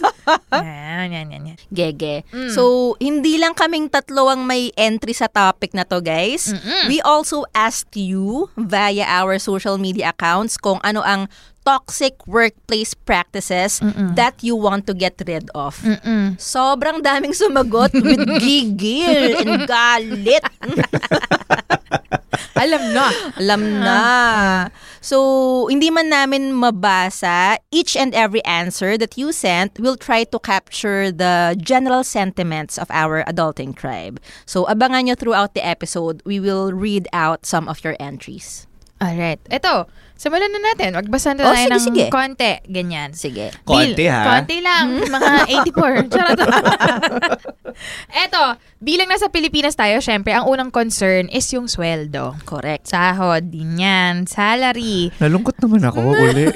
Speaker 1: yan, yan, yan, yan.
Speaker 2: Gege.
Speaker 1: Mm.
Speaker 2: So, hindi lang kaming tatlo ang may entry sa topic na to, guys.
Speaker 1: Mm-mm.
Speaker 2: We also asked you via our social media accounts kung ano ang toxic workplace practices
Speaker 1: Mm-mm.
Speaker 2: that you want to get rid of.
Speaker 1: Mm-mm.
Speaker 2: Sobrang daming sumagot with gigil and galit.
Speaker 1: Alam na.
Speaker 2: Alam na. So, hindi man namin mabasa each and every answer that you sent, we'll try to capture the general sentiments of our adulting tribe. So, abangan nyo throughout the episode. We will read out some of your entries.
Speaker 1: Alright. Ito, simulan na natin. Magbasa na
Speaker 2: Oh,
Speaker 1: tayo
Speaker 2: sige,
Speaker 1: ng
Speaker 2: sige.
Speaker 1: konti. Ganyan.
Speaker 2: Sige.
Speaker 3: Konti,
Speaker 1: Bil-
Speaker 3: ha?
Speaker 1: Konti lang. Mga 84. Charot. Eto, bilang nasa Pilipinas tayo, syempre, ang unang concern is yung sweldo.
Speaker 2: Correct.
Speaker 1: Sahod, din yan. Salary.
Speaker 3: Nalungkot naman ako uli.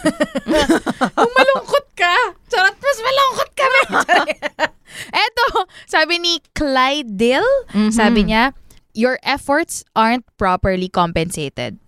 Speaker 1: Kung malungkot ka, charot, mas malungkot kami. Eto, sabi ni Clyde Dill,
Speaker 2: Mhm.
Speaker 1: sabi niya, your efforts aren't properly compensated.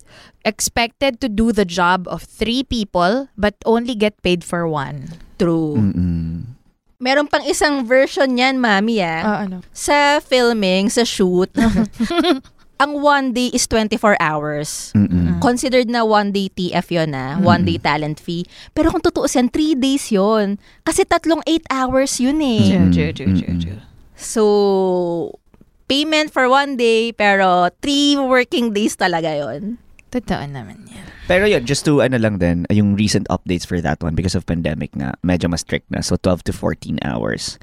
Speaker 1: Expected to do the job of three people but only get paid for one.
Speaker 2: True.
Speaker 3: Mm-mm.
Speaker 2: Meron pang isang version yan, mami, ah.
Speaker 1: Ah, ano?
Speaker 2: Sa filming, sa shoot, ang one day is 24 hours.
Speaker 3: Mm-mm.
Speaker 2: Considered na one day TF yun na, one day talent fee. Pero kung tutuusin, three days yun. Kasi tatlong 8 hours yun eh.
Speaker 1: True, true, true, true,
Speaker 3: Mm-mm.
Speaker 1: true.
Speaker 2: So, payment for one day, pero three working days talaga yun.
Speaker 1: Totoo naman yan.
Speaker 3: Pero yun, just to ano lang din, yung recent updates for that one because of pandemic nga, medyo mas strict na. So 12 to 14 hours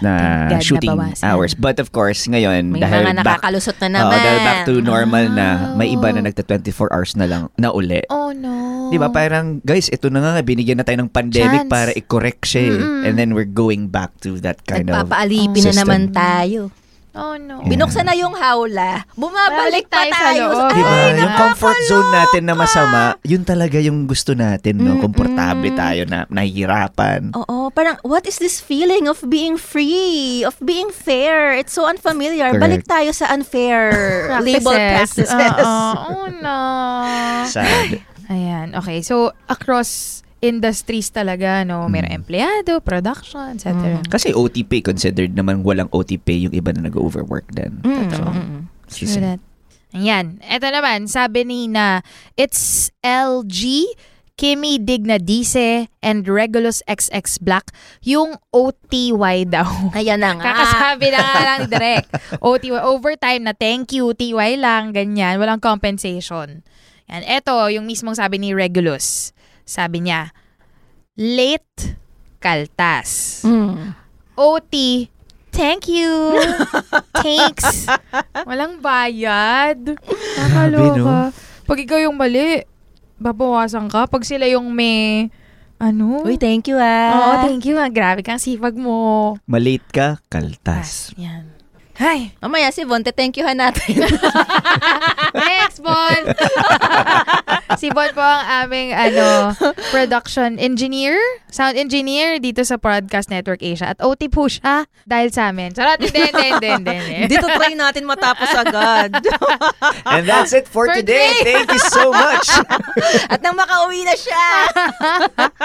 Speaker 3: na
Speaker 1: God
Speaker 3: shooting
Speaker 1: nabawasan.
Speaker 3: hours. But of course, ngayon,
Speaker 2: May
Speaker 3: dahil
Speaker 2: mga
Speaker 3: back,
Speaker 2: nakakalusot na naman.
Speaker 3: dahil back to normal na, may iba
Speaker 1: Oh.
Speaker 3: na nagta 24 hours na lang, na uli.
Speaker 1: Oh no.
Speaker 3: Di ba? Parang, guys, ito na nga, binigyan na tayo ng pandemic
Speaker 1: Chance.
Speaker 3: para i-correct siya.
Speaker 1: Mm-mm.
Speaker 3: And then we're going back to that kind of...
Speaker 2: Nagpapaalipin na naman tayo.
Speaker 1: Oh no.
Speaker 3: Yeah.
Speaker 2: Binuksan na yung hawla. Bumabalik pa
Speaker 1: tayo sa
Speaker 2: tayo.
Speaker 1: loob.
Speaker 2: Ay,
Speaker 3: Di ba? yung comfort zone natin na masama, yun talaga yung gusto natin, no?
Speaker 2: Mm-mm.
Speaker 3: Komportable tayo na nahihirapan.
Speaker 2: Oo, parang what is this feeling of being free, of being fair? It's so unfamiliar.
Speaker 3: Correct.
Speaker 2: Balik tayo sa unfair label practices.
Speaker 1: Oo. Oh no.
Speaker 3: Sad.
Speaker 1: Ayan. Okay. So, across industries talaga, no? Merong empleyado, production, etc.
Speaker 3: Kasi OTP, considered naman walang OTP yung iba na nag-overwork din.
Speaker 2: Mm,
Speaker 3: So,
Speaker 2: mm, mm.
Speaker 1: True that. Ayan. Ito naman, sabi ni na, it's LG, Kimi Dignadice, and Regulus XX Black, yung OTY daw.
Speaker 2: Ayan na nga.
Speaker 1: Kakasabi na nga lang Direk. OTY, overtime na thank you, TY lang, ganyan, walang compensation. Yan, eto, yung mismong sabi ni Regulus. Sabi niya, late kaltas.
Speaker 2: Mm.
Speaker 1: OT, thank you. Thanks. Walang bayad. Nakakaloka. Pag ikaw yung mali, babawasan ka. Pag sila yung may, ano?
Speaker 2: Uy, thank you
Speaker 1: Oo,
Speaker 2: ah.
Speaker 1: thank you. ah. Grabe kang sipag mo.
Speaker 3: malate ka, kaltas.
Speaker 1: Yan. Hay!
Speaker 2: Mamaya si Von, thank you natin.
Speaker 1: Next, Bon! si Bon po ang aming ano, production engineer, sound engineer dito sa Broadcast Network Asia. At OT po siya dahil sa amin. Hindi, hindi, hindi, hindi. hindi.
Speaker 2: Dito try natin matapos agad.
Speaker 3: And that's it for,
Speaker 1: For
Speaker 3: today.
Speaker 1: today.
Speaker 3: Thank you so much.
Speaker 2: At nang makauwi na siya.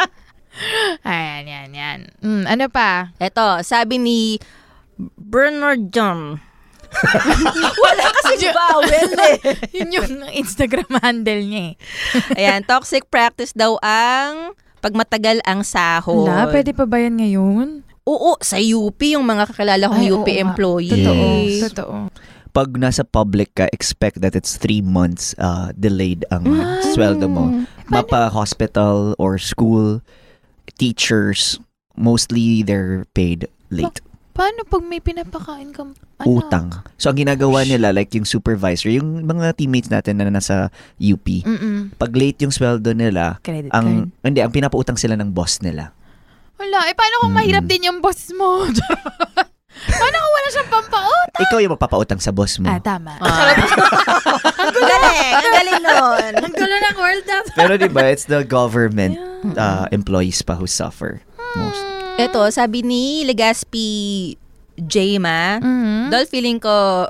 Speaker 1: Ayan, yan, yan. Mm, ano pa?
Speaker 2: Eto, sabi ni Bernard John. Wala kasi bawel eh.
Speaker 1: Yun yung Instagram handle niya eh.
Speaker 2: Ayan, toxic practice daw ang pag matagal ang sahod.
Speaker 1: Wala, pwede pa ba yan ngayon?
Speaker 2: Oo, sa UP, yung mga kakilala kong
Speaker 1: Ay,
Speaker 2: UP
Speaker 1: oo
Speaker 2: employees.
Speaker 1: Totoo.
Speaker 3: Yes.
Speaker 1: Totoo.
Speaker 3: Pag nasa public ka, expect that it's three months uh, delayed ang sweldo mo. Mapa-hospital or school, teachers, mostly they're paid late.
Speaker 1: Paano pag may pinapakain kang ano?
Speaker 3: Utang. So, ang ginagawa nila, like yung supervisor, yung mga teammates natin na nasa UP,
Speaker 1: Mm-mm.
Speaker 3: pag late yung sweldo nila,
Speaker 1: Credit
Speaker 3: ang,
Speaker 1: card.
Speaker 3: hindi, ang pinapautang sila ng boss nila.
Speaker 1: Wala. Eh, paano kung
Speaker 3: Mm.
Speaker 1: mahirap din yung boss mo? paano kung wala siyang pampaut?
Speaker 3: Ikaw yung mapapautang sa boss mo.
Speaker 1: Ah, tama.
Speaker 2: Ah. ang galing! Ang galing nun!
Speaker 1: Ang gulo ng world na.
Speaker 3: Pero di ba, it's the government uh, employees pa who suffer most.
Speaker 2: Ito, sabi ni Legaspi Jema,
Speaker 1: Mhm.
Speaker 2: Dol, feeling ko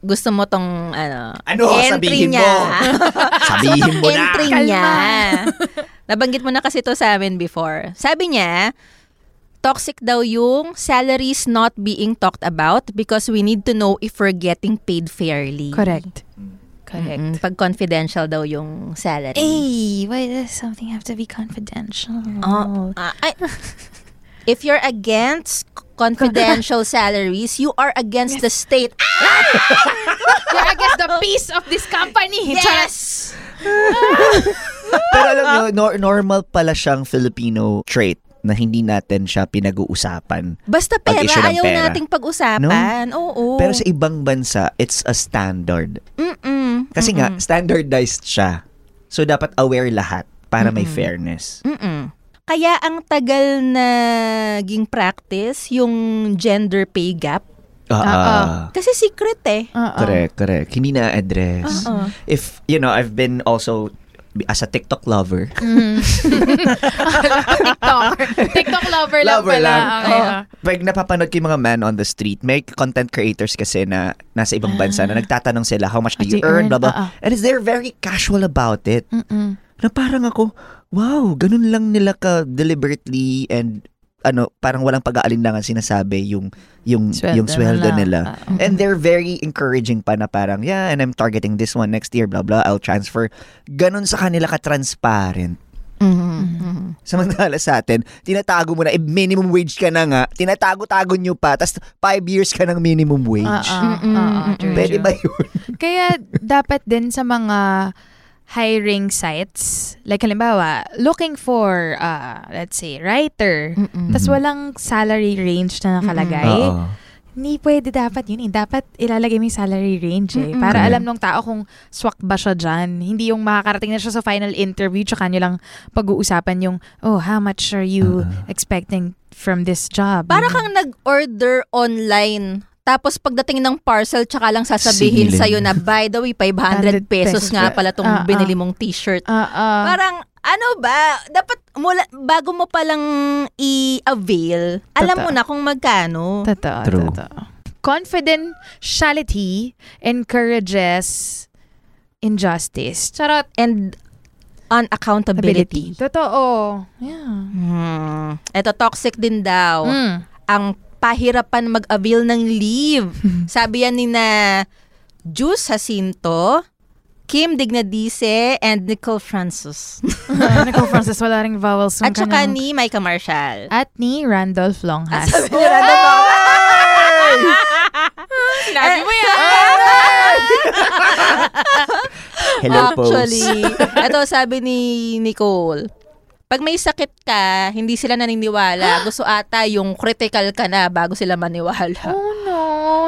Speaker 2: gusto mo tong ano,
Speaker 3: Ano?
Speaker 2: entry
Speaker 3: Sabihin
Speaker 2: niya.
Speaker 3: mo. Sabihin mo na.
Speaker 2: entry niya. Nabanggit mo na kasi to sa amin before. Sabi niya, toxic daw yung salaries not being talked about because we need to know if we're getting paid fairly.
Speaker 1: Correct. Correct.
Speaker 2: Mm-mm. Pag confidential daw yung salary.
Speaker 1: Hey, why does something have to be confidential?
Speaker 2: Oh, ah, ay, if you're against confidential salaries, you are against the state.
Speaker 1: You're against the peace of this company.
Speaker 2: Yes!
Speaker 3: Pero alam nyo, nor- normal pala siyang Filipino trait na hindi natin siya pinag-uusapan.
Speaker 2: Basta pera, ayaw
Speaker 3: pera.
Speaker 2: nating pag-usapan. Oo.
Speaker 3: Pero sa ibang bansa, it's a standard.
Speaker 2: Mm-mm.
Speaker 3: Kasi nga, standardized siya. So, dapat aware lahat para may fairness.
Speaker 2: Mm-mm. Kaya ang tagal na ging practice yung gender pay gap.
Speaker 3: Ah, ah.
Speaker 2: Kasi secret eh.
Speaker 1: Uh-uh.
Speaker 3: correct, correct. Hindi na-address.
Speaker 2: Oo.
Speaker 3: If, you know, I've been also, as a TikTok lover,
Speaker 1: TikTok. TikTok lover lang
Speaker 3: Lover
Speaker 1: pala.
Speaker 3: lang.
Speaker 1: Okay, ah.
Speaker 3: pag napapanood ko yung mga man on the street, may content creators kasi na nasa ibang bansa na nagtatanong sila, how much do you
Speaker 1: do you
Speaker 3: earn,
Speaker 1: earn?
Speaker 3: blah, blah.
Speaker 1: Ah, ah.
Speaker 3: And they're very casual about it.
Speaker 1: Mm-mm.
Speaker 3: Na parang ako, wow, ganun lang nila ka deliberately and ano, parang walang pag-aalinlangan sinasabi yung yung
Speaker 1: Sweldo
Speaker 3: yung sweldo
Speaker 1: nila.
Speaker 3: nila.
Speaker 1: Ah,
Speaker 3: And they're very encouraging pa na parang, yeah, and I'm targeting this one next year, blah, blah, I'll transfer. Ganun sa kanila ka-transparent.
Speaker 2: Mm-hmm.
Speaker 3: Samantala sa atin, tinatago mo na, eh, minimum wage ka na nga, tinatago-tago nyo pa, tas five years ka ng minimum wage.
Speaker 1: Ah, ah, ah, ah,
Speaker 2: mm-mm.
Speaker 1: true,
Speaker 3: Pwede ba yun?
Speaker 1: Kaya dapat din sa mga hiring sites, like halimbawa, looking for, uh, let's say, writer,
Speaker 2: Mm-mm.
Speaker 1: tas walang salary range na nakalagay, hindi pwede dapat yun eh. Dapat ilalagay mo yung salary range eh.
Speaker 2: Mm-mm.
Speaker 1: Para alam ng tao kung swak ba siya dyan. Hindi yung makakarating na siya sa final interview tsaka nyo lang pag-uusapan yung, oh, how much are you
Speaker 3: Uh-uh.
Speaker 1: expecting from this job?
Speaker 2: Para kang nag-order online. Tapos pagdating ng parcel, tsaka lang sasabihin
Speaker 3: Singilin.
Speaker 2: sa'yo na, by the way, 500 pesos nga pala tong
Speaker 1: Ah, ah.
Speaker 2: binili mong t-shirt.
Speaker 1: Ah, ah.
Speaker 2: Parang, ano ba, dapat mula, bago mo palang i-avail, alam mo
Speaker 1: Totoo.
Speaker 2: na kung magkano.
Speaker 1: Totoo,
Speaker 3: True.
Speaker 1: totoo. Confidentiality encourages injustice. Charot.
Speaker 2: And unaccountability.
Speaker 1: Totoo. Yeah.
Speaker 2: Hmm. Ito, toxic din daw.
Speaker 1: Mm.
Speaker 2: Ang pahirapan mag-avail ng leave. Sabi yan ni na Juice Jacinto, Kim Dignadice, and Nicole Francis.
Speaker 1: Ay, Nako, Francis, wala ring vowels.
Speaker 2: At saka
Speaker 1: kanyang-
Speaker 2: ni Micah Marshall.
Speaker 1: At ni Randolph Longhas. Sinabi mo yan.
Speaker 3: Hello,
Speaker 2: Actually, ito sabi ni Nicole, pag may sakit ka, hindi sila naniniwala. Gusto ata yung critical ka na bago sila maniwala.
Speaker 1: Oh no,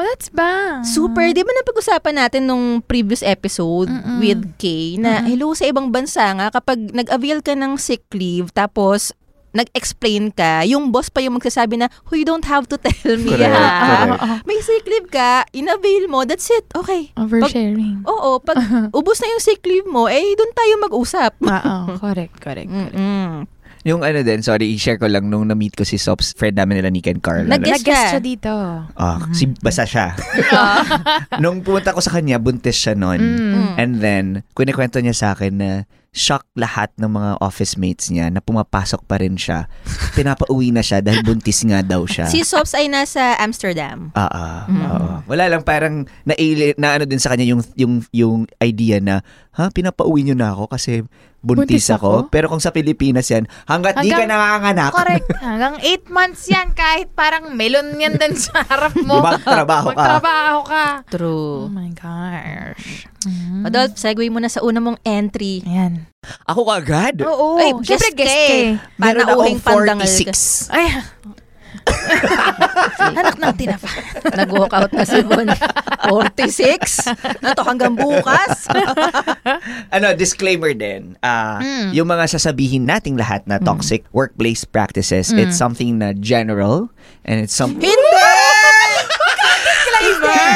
Speaker 1: that's bad.
Speaker 2: Super, di ba napag-usapan natin nung previous episode
Speaker 1: Mm-mm.
Speaker 2: with Kay na hello sa ibang bansa nga kapag nag-avail ka ng sick leave tapos nag-explain ka, yung boss pa yung magsasabi na, oh, you don't have to tell me
Speaker 3: Correct,
Speaker 2: ha.
Speaker 3: correct.
Speaker 2: May sick leave ka, in-avail mo, that's it, okay.
Speaker 1: Oversharing.
Speaker 2: Oo, pag ubos na yung sick leave mo, eh, doon tayo mag-usap.
Speaker 1: Oo, correct, correct. correct.
Speaker 2: Mm-mm.
Speaker 3: Yung ano din, sorry, i-share ko lang nung na-meet ko si Sops, friend namin nila and Carla.
Speaker 2: Nag-guess
Speaker 1: Nag-guest siya dito.
Speaker 3: Ah, si, basta siya. nung pumunta ko sa kanya, buntis siya noon.
Speaker 1: Mm.
Speaker 3: And then, kunikwento niya sa akin na shock lahat ng mga office mates niya na pumapasok pa rin siya. Pinapauwi na siya dahil buntis nga daw siya.
Speaker 2: Si Sops ay nasa Amsterdam.
Speaker 3: Ah, ah, oo. Wala lang parang na, na ano din sa kanya yung yung yung idea na ha pinapauwi niyo na ako kasi buntis,
Speaker 1: Buntis
Speaker 3: ako.
Speaker 1: ako?
Speaker 3: Pero kung sa Pilipinas yan, hanggat di ka
Speaker 1: Hanggang-
Speaker 3: nanganganak,
Speaker 1: Correct. Hanggang 8 months yan kahit parang melon yan din sa harap mo.
Speaker 3: Magtrabaho ka.
Speaker 1: Magtrabaho ka. Oh
Speaker 2: True.
Speaker 1: my gosh.
Speaker 2: Adolf, segue muna sa una mong entry.
Speaker 1: Ayan.
Speaker 3: ako agad.
Speaker 1: Oo.
Speaker 2: Ay,
Speaker 1: Siyempre,
Speaker 2: guest
Speaker 1: guest
Speaker 2: ka eh.
Speaker 3: Meron akong
Speaker 2: pandangal ka.
Speaker 3: 46.
Speaker 1: Ay. Anak ng tinapa.
Speaker 2: Nag-walk out na si Bon. 46? Ano to, hanggang bukas?
Speaker 3: ano, disclaimer din. Ah,
Speaker 1: Mm.
Speaker 3: Yung mga sasabihin nating lahat na toxic workplace practices,
Speaker 1: Mm.
Speaker 3: it's something na general and it's something...
Speaker 2: Hindi! Disclaimer!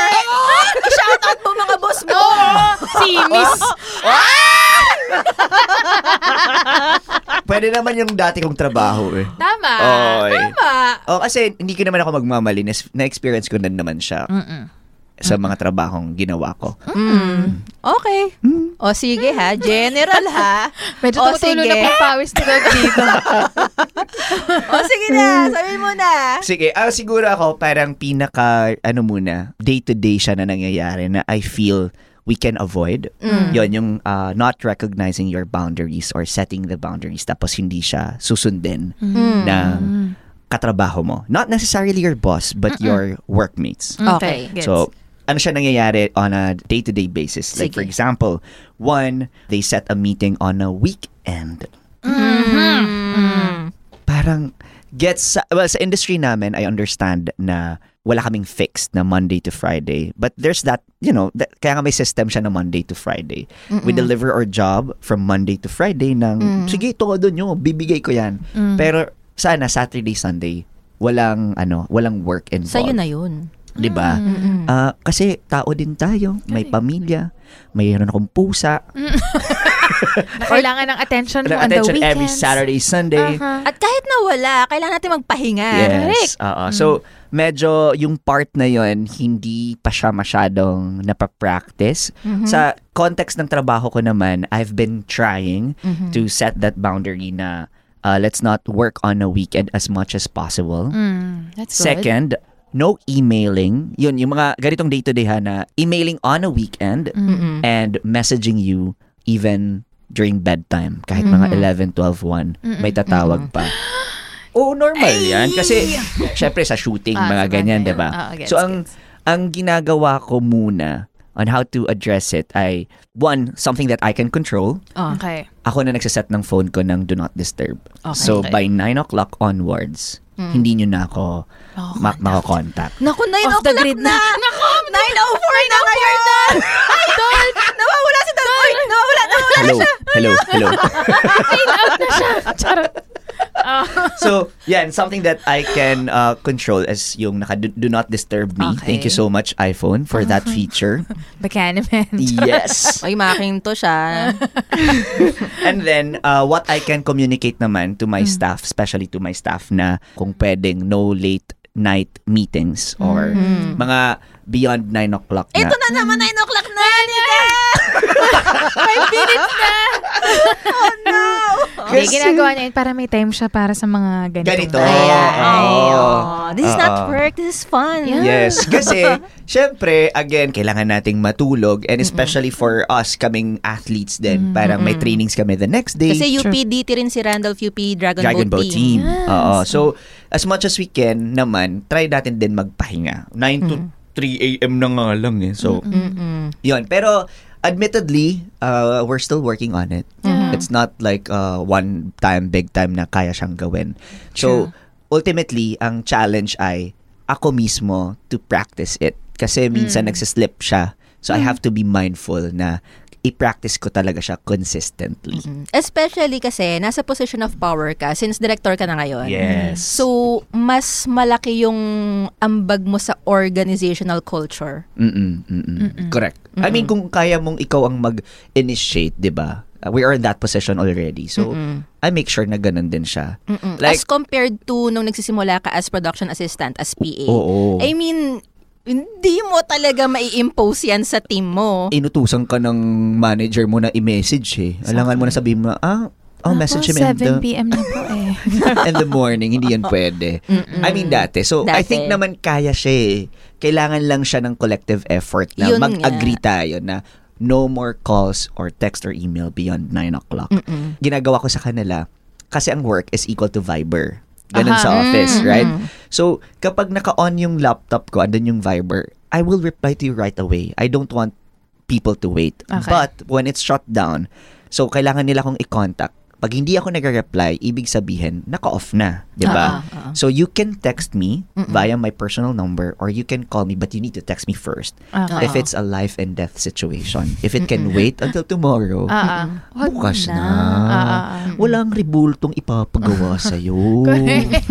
Speaker 2: Shout out mo mga boss mo!
Speaker 1: Oo. Si Miss.
Speaker 3: Pwede naman yung dati kong trabaho eh.
Speaker 1: Tama.
Speaker 3: Oy.
Speaker 1: Tama.
Speaker 3: Oh, kasi hindi ko naman ako magmamali. Na-experience ko na naman siya sa mga trabahong ginawa ko.
Speaker 2: Mm. Okay. O sige ha, general ha.
Speaker 1: Medyo
Speaker 2: O,
Speaker 1: tumutulo
Speaker 2: sige.
Speaker 1: na pong pawis ni Dog dito.
Speaker 2: O sige na, sabihin mo na.
Speaker 3: Sige, ah, siguro ako parang pinaka, ano muna, day-to-day siya na nangyayari na I feel we can avoid. Yon yung ah, not recognizing your boundaries or setting the boundaries tapos hindi siya susundin ng katrabaho mo. Not necessarily your boss, but your workmates.
Speaker 2: Okay.
Speaker 1: Gets.
Speaker 3: So, ano siya nangyayari on a day-to-day basis? Like, for
Speaker 2: Sige.
Speaker 3: example, one, they set a meeting on a weekend.
Speaker 2: Mm.
Speaker 3: Parang, gets, well, sa industry namin, I understand na wala kaming fixed na Monday to Friday. But there's that, you know, that, kaya nga may system siya na Monday to Friday. We deliver our job from Monday to Friday ng, sige, ito doon nyo, bibigay ko yan. Pero, sana, Saturday, Sunday, walang, ano, walang work involved.
Speaker 2: Sa'yo na yun.
Speaker 3: 'di ba? Ah, kasi tao din tayo, may pamilya, mayroon akong pusa,
Speaker 1: na kailangan ng attention mo on the weekends.
Speaker 3: every Saturday, Sunday.
Speaker 1: Uh-huh.
Speaker 2: At kahit na wala, kailangan natin magpahinga.
Speaker 3: Yes. oo. So, medyo yung part na yon hindi pa siya masyadong napapractice. Sa context ng trabaho ko naman, I've been trying to set that boundary na uh, let's not work on a weekend as much as possible.
Speaker 1: Mm, that's good.
Speaker 3: Second, no emailing. Yun, yung mga ganitong day-to-day ha na emailing on a weekend and messaging you even during bedtime. Kahit mga 11, 12, 1, may tatawag pa. Oo, normal yan. Kasi, syempre sa shooting,
Speaker 1: Ah,
Speaker 3: mga ganyan, di ba?
Speaker 1: Ah, gets,
Speaker 3: so, ang,
Speaker 1: gets.
Speaker 3: ang ginagawa ko muna on how to address it ay, one, something that I can control.
Speaker 1: Okay.
Speaker 3: Ako na nagsaset ng phone ko ng do not disturb.
Speaker 2: Okay.
Speaker 3: So, by 9 o'clock onwards, hindi nyo na ako ma- makakontakt.
Speaker 2: Naku, 9
Speaker 1: Off
Speaker 2: o'clock
Speaker 1: grid
Speaker 2: na.
Speaker 1: na.
Speaker 2: Naku, 9.04 na ngayon. Idol! Nawawala si Dolph. Nawawala, nawawala
Speaker 3: Hello, hello, hello.
Speaker 1: out na siya. Charot. Ah.
Speaker 3: so, yan, something that I can uh, control is yung naka do, do not disturb me.
Speaker 1: Okay.
Speaker 3: Thank you so much iPhone for that feature.
Speaker 1: Bacaniman.
Speaker 3: yes.
Speaker 2: Ay, Macintosh ah.
Speaker 3: And then, uh, what I can communicate naman to my staff, especially to my staff na kung pwedeng no late night meetings or mga beyond 9 o'clock na.
Speaker 2: Ito na naman, 9 o'clock na.
Speaker 1: Five minutes na.
Speaker 2: Oh, no.
Speaker 1: Hindi,
Speaker 3: Kasi-
Speaker 1: ginagawa niya yun para may time siya para sa mga ganito.
Speaker 3: Ganito.
Speaker 2: Ay,
Speaker 3: Oo.
Speaker 2: oh. This is not
Speaker 3: Oo.
Speaker 2: work. This is fun.
Speaker 1: Yeah.
Speaker 3: Yes, kasi syempre again kailangan nating matulog and especially for us kaming athletes din, parang may trainings kami the next day.
Speaker 2: Kasi UPDT rin si Randolph UP Dragon,
Speaker 3: Dragon
Speaker 2: Boat,
Speaker 3: Boat
Speaker 2: Team.
Speaker 3: Team. Oo. So, as much as we can naman, try natin din magpahinga. 9 to 3 a.m. na nga lang eh. So,
Speaker 2: Mm-mm.
Speaker 3: yun. Pero, admittedly, uh, we're still working on it. It's not like uh, one time, big time na kaya siyang gawin. So, ultimately, ang challenge ay ako mismo to practice it. Kasi minsan nagsislip siya. So, I have to be mindful na i-practice ko talaga siya consistently.
Speaker 2: Especially kasi nasa position of power ka since director ka na ngayon.
Speaker 3: Yes.
Speaker 2: So, mas malaki yung ambag mo sa organizational culture.
Speaker 3: Mm-mm, mm-mm. Correct. I mean, kung kaya mong ikaw ang mag-initiate, di ba? Uh, we are in that position already. So, I make sure na ganun din siya.
Speaker 2: Mm-mm.
Speaker 3: Like,
Speaker 2: as compared to nung nagsisimula ka as production assistant, as PA.
Speaker 3: oo.
Speaker 2: I mean, Hindi mo talaga mai-impose yan sa team mo.
Speaker 3: Inutusan ka ng manager mo na i-message eh. Alangan mo na sabihin mo, ah, oh, message him in
Speaker 1: 7
Speaker 3: the,
Speaker 1: p.m. na po eh.
Speaker 3: in the morning. Hindi yan pwede.
Speaker 2: Mm-mm.
Speaker 3: I mean, dati. So, I
Speaker 2: Dati.
Speaker 3: think naman kaya siya eh. Kailangan lang siya ng collective effort na
Speaker 2: Yun
Speaker 3: mag-agree tayo na no more calls or text or email beyond 9 o'clock.
Speaker 2: Mm-mm.
Speaker 3: Ginagawa ko sa kanila, kasi ang work is equal to Viber. Ganun
Speaker 1: Aha.
Speaker 3: sa office,
Speaker 2: Mm-mm.
Speaker 3: right? So, kapag naka-on yung laptop ko, andun yung Viber, I will reply to you right away. I don't want people to wait.
Speaker 1: Okay.
Speaker 3: But when it's shut down, so kailangan nila akong i-contact. Pag hindi ako nagre-reply, ibig sabihin, naka-off na. di ba?
Speaker 2: Ah.
Speaker 3: So you can text me via my personal number or you can call me but you need to text me first
Speaker 1: Okay.
Speaker 3: if it's a life and death situation. If it can wait until tomorrow.
Speaker 1: Wag
Speaker 3: bukas na.
Speaker 1: Ah, ah.
Speaker 3: Walang rebultong ipapagawa sa'yo.
Speaker 1: Correct.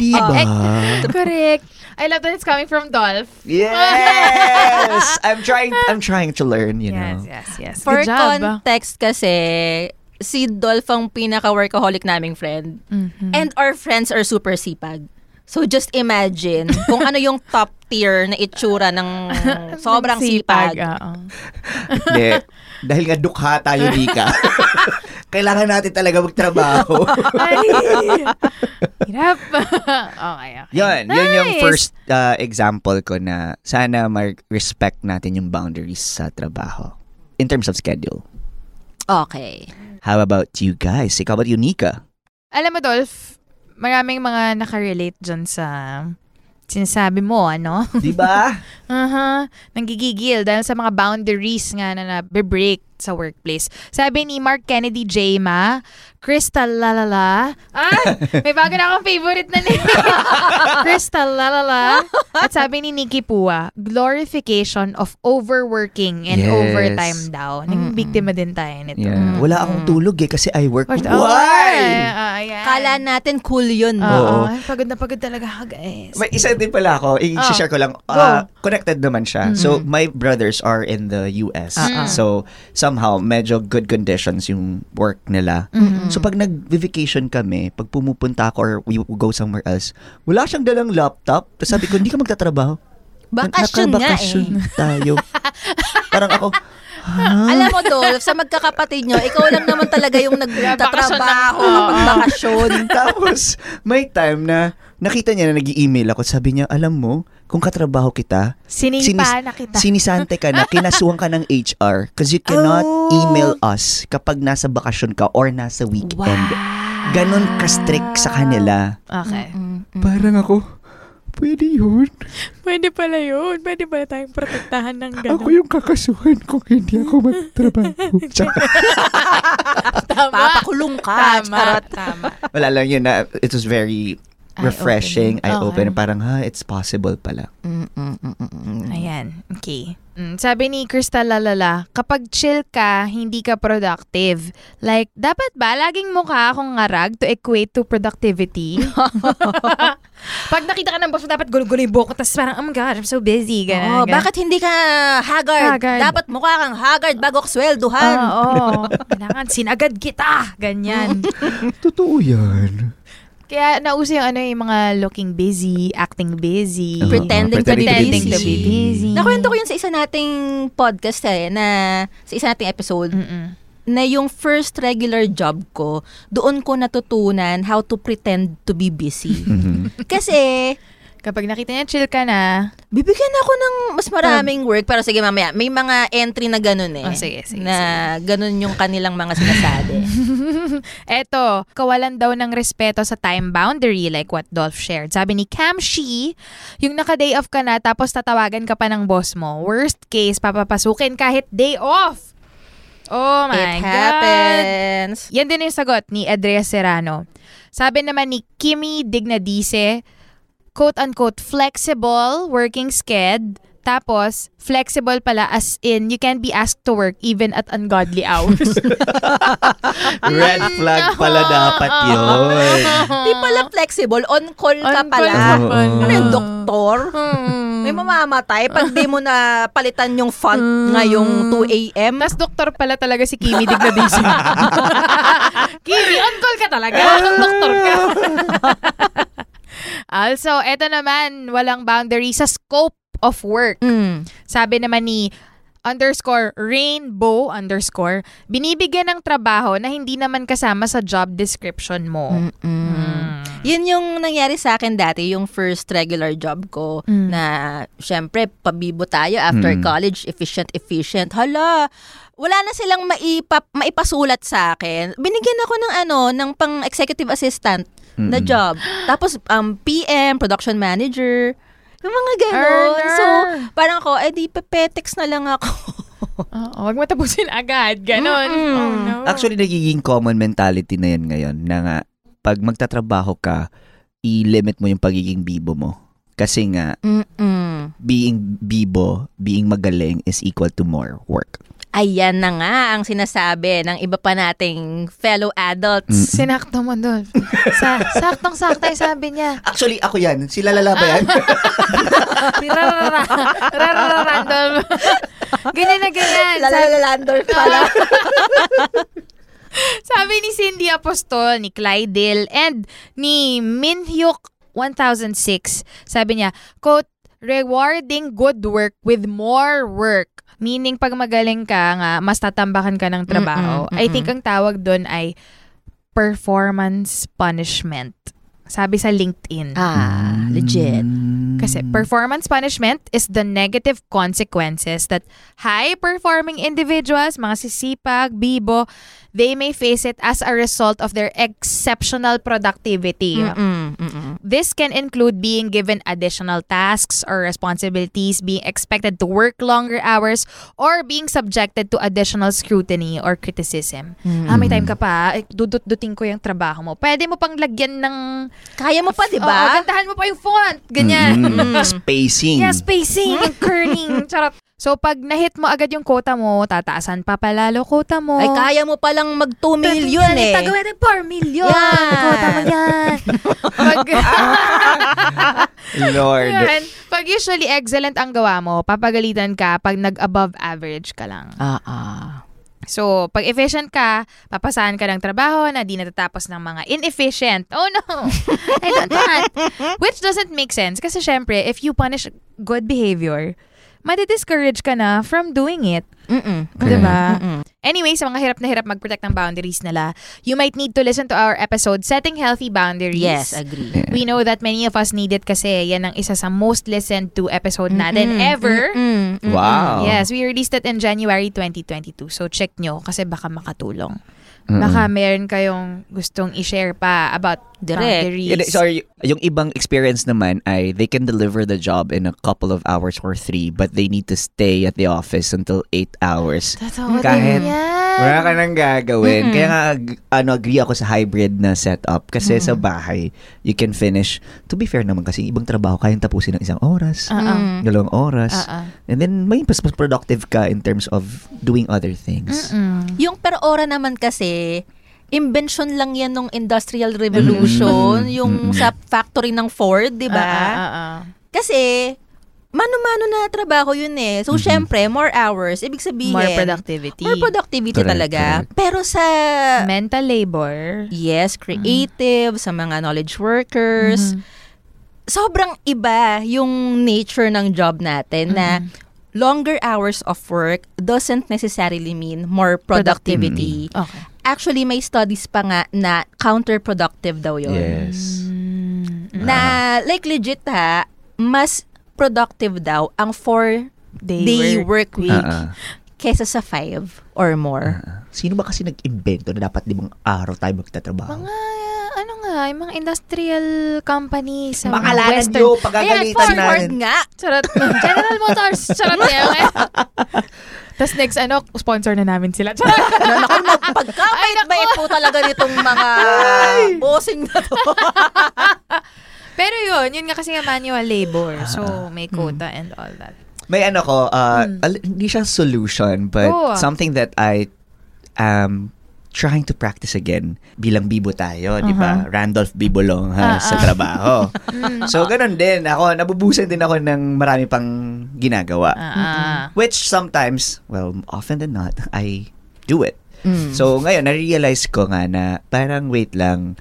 Speaker 3: Di ba?
Speaker 1: Correct. I love that it's coming from Dolph.
Speaker 3: Yes! I'm trying I'm trying to learn, you know.
Speaker 1: yes, yes.
Speaker 2: For
Speaker 1: Good job.
Speaker 2: context kasi, si Dolph ang pinaka-workaholic naming friend.
Speaker 1: Mhm.
Speaker 2: And our friends are super sipag. So just imagine kung ano yung top tier na itsura ng sobrang sipag.
Speaker 1: oo.
Speaker 3: Hindi. Dahil nga dukha tayo, Nika. Kailangan natin talaga magtrabaho.
Speaker 1: Ay! Hirap. okay, okay.
Speaker 3: Yun, yun yung
Speaker 1: Nice.
Speaker 3: first uh, example ko na sana mag-respect natin yung boundaries sa trabaho. In terms of schedule.
Speaker 2: Okay.
Speaker 3: How about you guys? Ikaw ba Unika?
Speaker 1: Alam mo, Dolph, maraming mga nakarelate dyan sa sinasabi mo, ano?
Speaker 3: Di ba?
Speaker 1: Aha. Nanggigigil dahil sa mga boundaries nga na na-break sa workplace. Sabi ni Mark Kennedy Jama, Crystal Lalala. Ah, may bago na akong favorite na name. Crystal Lalala. At sabi ni Nikki Pua, glorification of overworking and
Speaker 3: Yes.
Speaker 1: overtime daw. Naging biktima din tayo nito.
Speaker 3: Yeah. Wala akong tulog eh kasi I work.
Speaker 1: Of
Speaker 3: Why?
Speaker 1: Ah, ayan.
Speaker 2: Kala natin cool yun.
Speaker 1: Oo.
Speaker 3: Oo.
Speaker 1: Ay, pagod na pagod talaga ako, guys.
Speaker 3: May isa din pala ako, i-share ko lang.
Speaker 1: Go.
Speaker 3: Uh, connected naman siya. So, my brothers are in the US.
Speaker 1: Ah, ah.
Speaker 3: So, somehow, medyo good conditions yung work nila. So, pag nag-vacation kami, pag pumupunta ako or we go somewhere else, wala siyang dalang laptop. Tapos sabi ko, hindi ka magtatrabaho.
Speaker 2: Bakasyon nga eh.
Speaker 3: tayo. Parang ako, ha?
Speaker 2: Alam mo, Dolph, sa magkakapatid nyo, ikaw lang naman talaga yung nagtatrabaho
Speaker 1: Bakasyon lang.
Speaker 2: kapag bakasyon.
Speaker 3: Tapos, may time na nakita niya na nag-email ako. Sabi niya, alam mo, kung katrabaho kita,
Speaker 1: Sinipa
Speaker 3: sinis-
Speaker 1: na kita.
Speaker 3: sinisante ka na, kinasuhan ka ng HR because you cannot
Speaker 2: Oh.
Speaker 3: email us kapag nasa bakasyon ka or nasa weekend. Ganon ka-strict sa kanila.
Speaker 1: Okay.
Speaker 3: Parang ako, pwede yun.
Speaker 1: Pwede pala yun. Pwede pala tayong protektahan ng
Speaker 3: Ako yung kakasuhan kung hindi ako magtrabaho.
Speaker 1: Tama.
Speaker 2: Papakulong ka.
Speaker 1: Tama.
Speaker 2: Charot.
Speaker 1: Tama.
Speaker 3: Wala lang yun na it was very refreshing,
Speaker 1: Eye-opening.
Speaker 3: eye-opening.
Speaker 1: Okay.
Speaker 3: Parang, ha, it's possible pala.
Speaker 1: Ayan. Okay. Mm, sabi ni Crystal Lalala, kapag chill ka, hindi ka productive. Like, dapat ba laging mukha akong ngarag to equate to productivity? Pag nakita ka ng boss dapat gulo-gulo yung buhok ko, tapos parang, oh my God, I'm so busy. Ganun,
Speaker 2: Oh,
Speaker 1: ganun.
Speaker 2: bakit hindi ka haggard?
Speaker 1: Haggard.
Speaker 2: Dapat mukha kang haggard bago ka swelduhan.
Speaker 1: Ah, Oo. Kailangan sinagad kita. Ganyan.
Speaker 3: Totoo yan.
Speaker 1: Kaya nauso yung ano yung mga looking busy, acting busy.
Speaker 3: Oo,
Speaker 2: Pretending to be
Speaker 1: pretending
Speaker 2: busy.
Speaker 1: to be busy.
Speaker 2: Nakwento ko yun sa isa nating podcast eh, na sa isa nating episode,
Speaker 1: Mm-mm.
Speaker 2: na yung first regular job ko, doon ko natutunan how to pretend to be busy.
Speaker 3: Mhm.
Speaker 2: Kasi,
Speaker 1: Kapag nakita niya chill ka na,
Speaker 2: bibigyan ako ng mas maraming work. Pero sige mamaya, may mga entry na ganun eh.
Speaker 1: Oh, sige, sige,
Speaker 2: na ganun yung kanilang mga sinasabi.
Speaker 1: Eto, kawalan daw ng respeto sa time boundary like what Dolph shared. Sabi ni Cam Shi, yung naka-day off ka na tapos tatawagan ka pa ng boss mo. Worst case, papapasukin kahit day off. Oh my
Speaker 2: It
Speaker 1: God.
Speaker 2: happens.
Speaker 1: Yan din yung sagot ni Andrea Serrano. Sabi naman ni Kimi Dignadice, quote-unquote, flexible working sked, tapos, flexible pala as in, you can be asked to work even at ungodly hours.
Speaker 3: Red flag pala dapat yun.
Speaker 2: Di pala flexible, on call ka
Speaker 1: On
Speaker 2: pala.
Speaker 1: call ka pala.
Speaker 2: Ano yung doktor?
Speaker 1: Hmm.
Speaker 2: May mamamatay pag di mo na palitan yung font ngayong 2 a.m.
Speaker 1: Tapos doktor pala talaga si Kimi Dignadice. Kimi, on call ka talaga. Doktor ka? Also, eto naman, walang boundary sa scope of work.
Speaker 2: Mm.
Speaker 1: Sabi naman ni underscore rainbow underscore, binibigyan ng trabaho na hindi naman kasama sa job description mo. Mm.
Speaker 2: Yun yung nangyari sa akin dati, yung first regular job ko
Speaker 1: Mm.
Speaker 2: na syempre pabibo tayo after
Speaker 3: Mm.
Speaker 2: college, efficient, efficient. Hala, wala na silang maipa, maipasulat sa akin. Binigyan ako ng ano, ng pang executive assistant na
Speaker 3: Mm-mm.
Speaker 2: job. Tapos um, PM, production manager, yung mga ganon.
Speaker 1: Earner.
Speaker 2: So, parang ako, eh di pepetex na lang ako.
Speaker 1: Oo, wag mo tapusin agad. Ganon.
Speaker 2: Mm-mm.
Speaker 1: Oh, no.
Speaker 3: Actually, nagiging common mentality na yan ngayon na nga, pag magtatrabaho ka, i-limit mo yung pagiging bibo mo. Kasi nga,
Speaker 2: Mm-mm.
Speaker 3: being bibo, being magaling is equal to more work.
Speaker 2: Ayan na nga ang sinasabi ng iba pa nating fellow adults.
Speaker 3: Mm.
Speaker 1: Sinakto mo doon. Sa, saktong-sakto yung sabi niya.
Speaker 3: Actually, ako yan. Sila lala ba yan?
Speaker 1: Random. ganyan na ganyan.
Speaker 2: Lalalalandor pala.
Speaker 1: sabi ni Cindy Apostol, ni Clydel, and ni Minhyuk 1006, sabi niya, quote, rewarding good work with more work. Meaning, pag magaling ka nga, mas tatambakan ka ng trabaho.
Speaker 2: Mm-mm,
Speaker 1: I think ang tawag doon ay performance punishment. Sabi sa LinkedIn.
Speaker 2: Ah, legit.
Speaker 1: Kasi performance punishment is the negative consequences that high-performing individuals, mga sisipag, bibo, they may face it as a result of their exceptional productivity.
Speaker 2: Mm-mm, mm-mm.
Speaker 1: This can include being given additional tasks or responsibilities, being expected to work longer hours, or being subjected to additional scrutiny or criticism. Ah, may time ka pa, eh, dudut-duting ko yung trabaho mo. Pwede mo pang lagyan ng...
Speaker 2: Kaya mo pa, di ba?
Speaker 1: gandahan mo pa yung font. Ganyan.
Speaker 3: Mm, spacing.
Speaker 1: Yeah, spacing kerning. Charot. So, pag na-hit mo agad yung quota mo, tataasan pa palalo quota mo.
Speaker 2: Ay, kaya mo palang mag 2 million eh.
Speaker 1: Tagawin ng 4 million.
Speaker 2: Yan.
Speaker 1: Quota mo yan. pag,
Speaker 3: Lord.
Speaker 1: yan, pag usually excellent ang gawa mo, papagalitan ka pag nag-above average ka lang.
Speaker 2: Ah, ah.
Speaker 1: So, pag efficient ka, papasahan ka ng trabaho na di natatapos ng mga inefficient. Oh no! I don't want. Which doesn't make sense kasi syempre, if you punish good behavior, madi-discourage ka na from doing it.
Speaker 2: Mm-mm.
Speaker 1: Diba?
Speaker 2: Mm-mm.
Speaker 1: Anyway, sa mga hirap na hirap mag-protect ng boundaries nila, you might need to listen to our episode, Setting Healthy Boundaries.
Speaker 2: Yes, agree.
Speaker 1: We know that many of us need it kasi yan ang isa sa most listened to episode natin
Speaker 2: Mm-mm.
Speaker 1: ever.
Speaker 2: Mm-mm. Mm-mm.
Speaker 3: Wow.
Speaker 1: Yes, we released it in January 2022. So check nyo kasi baka makatulong.
Speaker 3: Mm-mm.
Speaker 1: Baka meron kayong gustong i-share pa about
Speaker 2: Direct.
Speaker 1: boundaries.
Speaker 3: Yeah, sorry, yung ibang experience naman ay they can deliver the job in a couple of hours or three but they need to stay at the office until eight hours.
Speaker 1: Totoo
Speaker 3: Kahit
Speaker 1: din yan.
Speaker 3: Wala ka nang gagawin.
Speaker 2: Mm-mm.
Speaker 3: Kaya nga, ag- ano, agree ako sa hybrid na setup. Kasi sa bahay, you can finish. To be fair naman kasi, ibang trabaho, kayang tapusin ng isang oras,
Speaker 1: Ah, ah.
Speaker 2: Mm.
Speaker 3: dalawang oras.
Speaker 1: Ah, ah.
Speaker 3: And then, may mas, mas productive ka in terms of doing other things.
Speaker 1: Mm-mm.
Speaker 2: Yung per ora naman kasi, invention lang yan ng Industrial Revolution,
Speaker 3: Mm-mm.
Speaker 2: yung
Speaker 3: Mm-mm.
Speaker 2: sa factory ng Ford, di ba?
Speaker 1: Ah, ah, ah.
Speaker 2: Kasi, mano-mano na trabaho yun eh. So,
Speaker 3: Mhm.
Speaker 2: syempre, more hours, ibig sabihin,
Speaker 1: More productivity.
Speaker 2: more productivity
Speaker 3: Correct,
Speaker 2: talaga.
Speaker 3: correct.
Speaker 2: Pero sa,
Speaker 1: Mental labor.
Speaker 2: yes, creative, sa mga knowledge workers,
Speaker 1: Mhm.
Speaker 2: sobrang iba yung nature ng job natin na longer hours of work doesn't necessarily mean more productivity.
Speaker 1: Okay.
Speaker 2: Actually, may studies pa nga na counterproductive daw yun.
Speaker 3: Yes.
Speaker 1: Mm,
Speaker 2: Na, like legit ha, mas productive daw ang four
Speaker 1: Day,
Speaker 2: day
Speaker 1: work.
Speaker 2: work, week
Speaker 3: Ah, ah.
Speaker 2: kesa sa five or more.
Speaker 3: Ah, ah. Sino ba kasi nag-invento na dapat limang araw tayo magtatrabaho?
Speaker 1: Mga, ano nga, yung mga industrial companies sa mga western.
Speaker 3: nyo,
Speaker 1: Ayan,
Speaker 3: pagagalitan
Speaker 1: Ford,
Speaker 3: natin.
Speaker 2: Ford nga.
Speaker 1: Charot. General Motors. Charot yun. Tapos next, ano, sponsor na namin sila.
Speaker 2: Naku, magpagkamay-bay po talaga nitong mga bossing na to.
Speaker 1: Pero yun, yun nga kasi nga manual labor. So, may quota and all that.
Speaker 3: May ano ko, uh, al- hindi siya solution, but
Speaker 1: Oo.
Speaker 3: something that I am trying to practice again bilang bibo tayo, di ba? Randolph Bibolong ha, sa trabaho. so, ganun din. Ako, nabubusan din ako ng marami pang ginagawa.
Speaker 1: Ah, ah.
Speaker 3: Which sometimes, well, often than not, I do it.
Speaker 2: Mm.
Speaker 3: So, ngayon, na-realize ko nga na parang wait lang,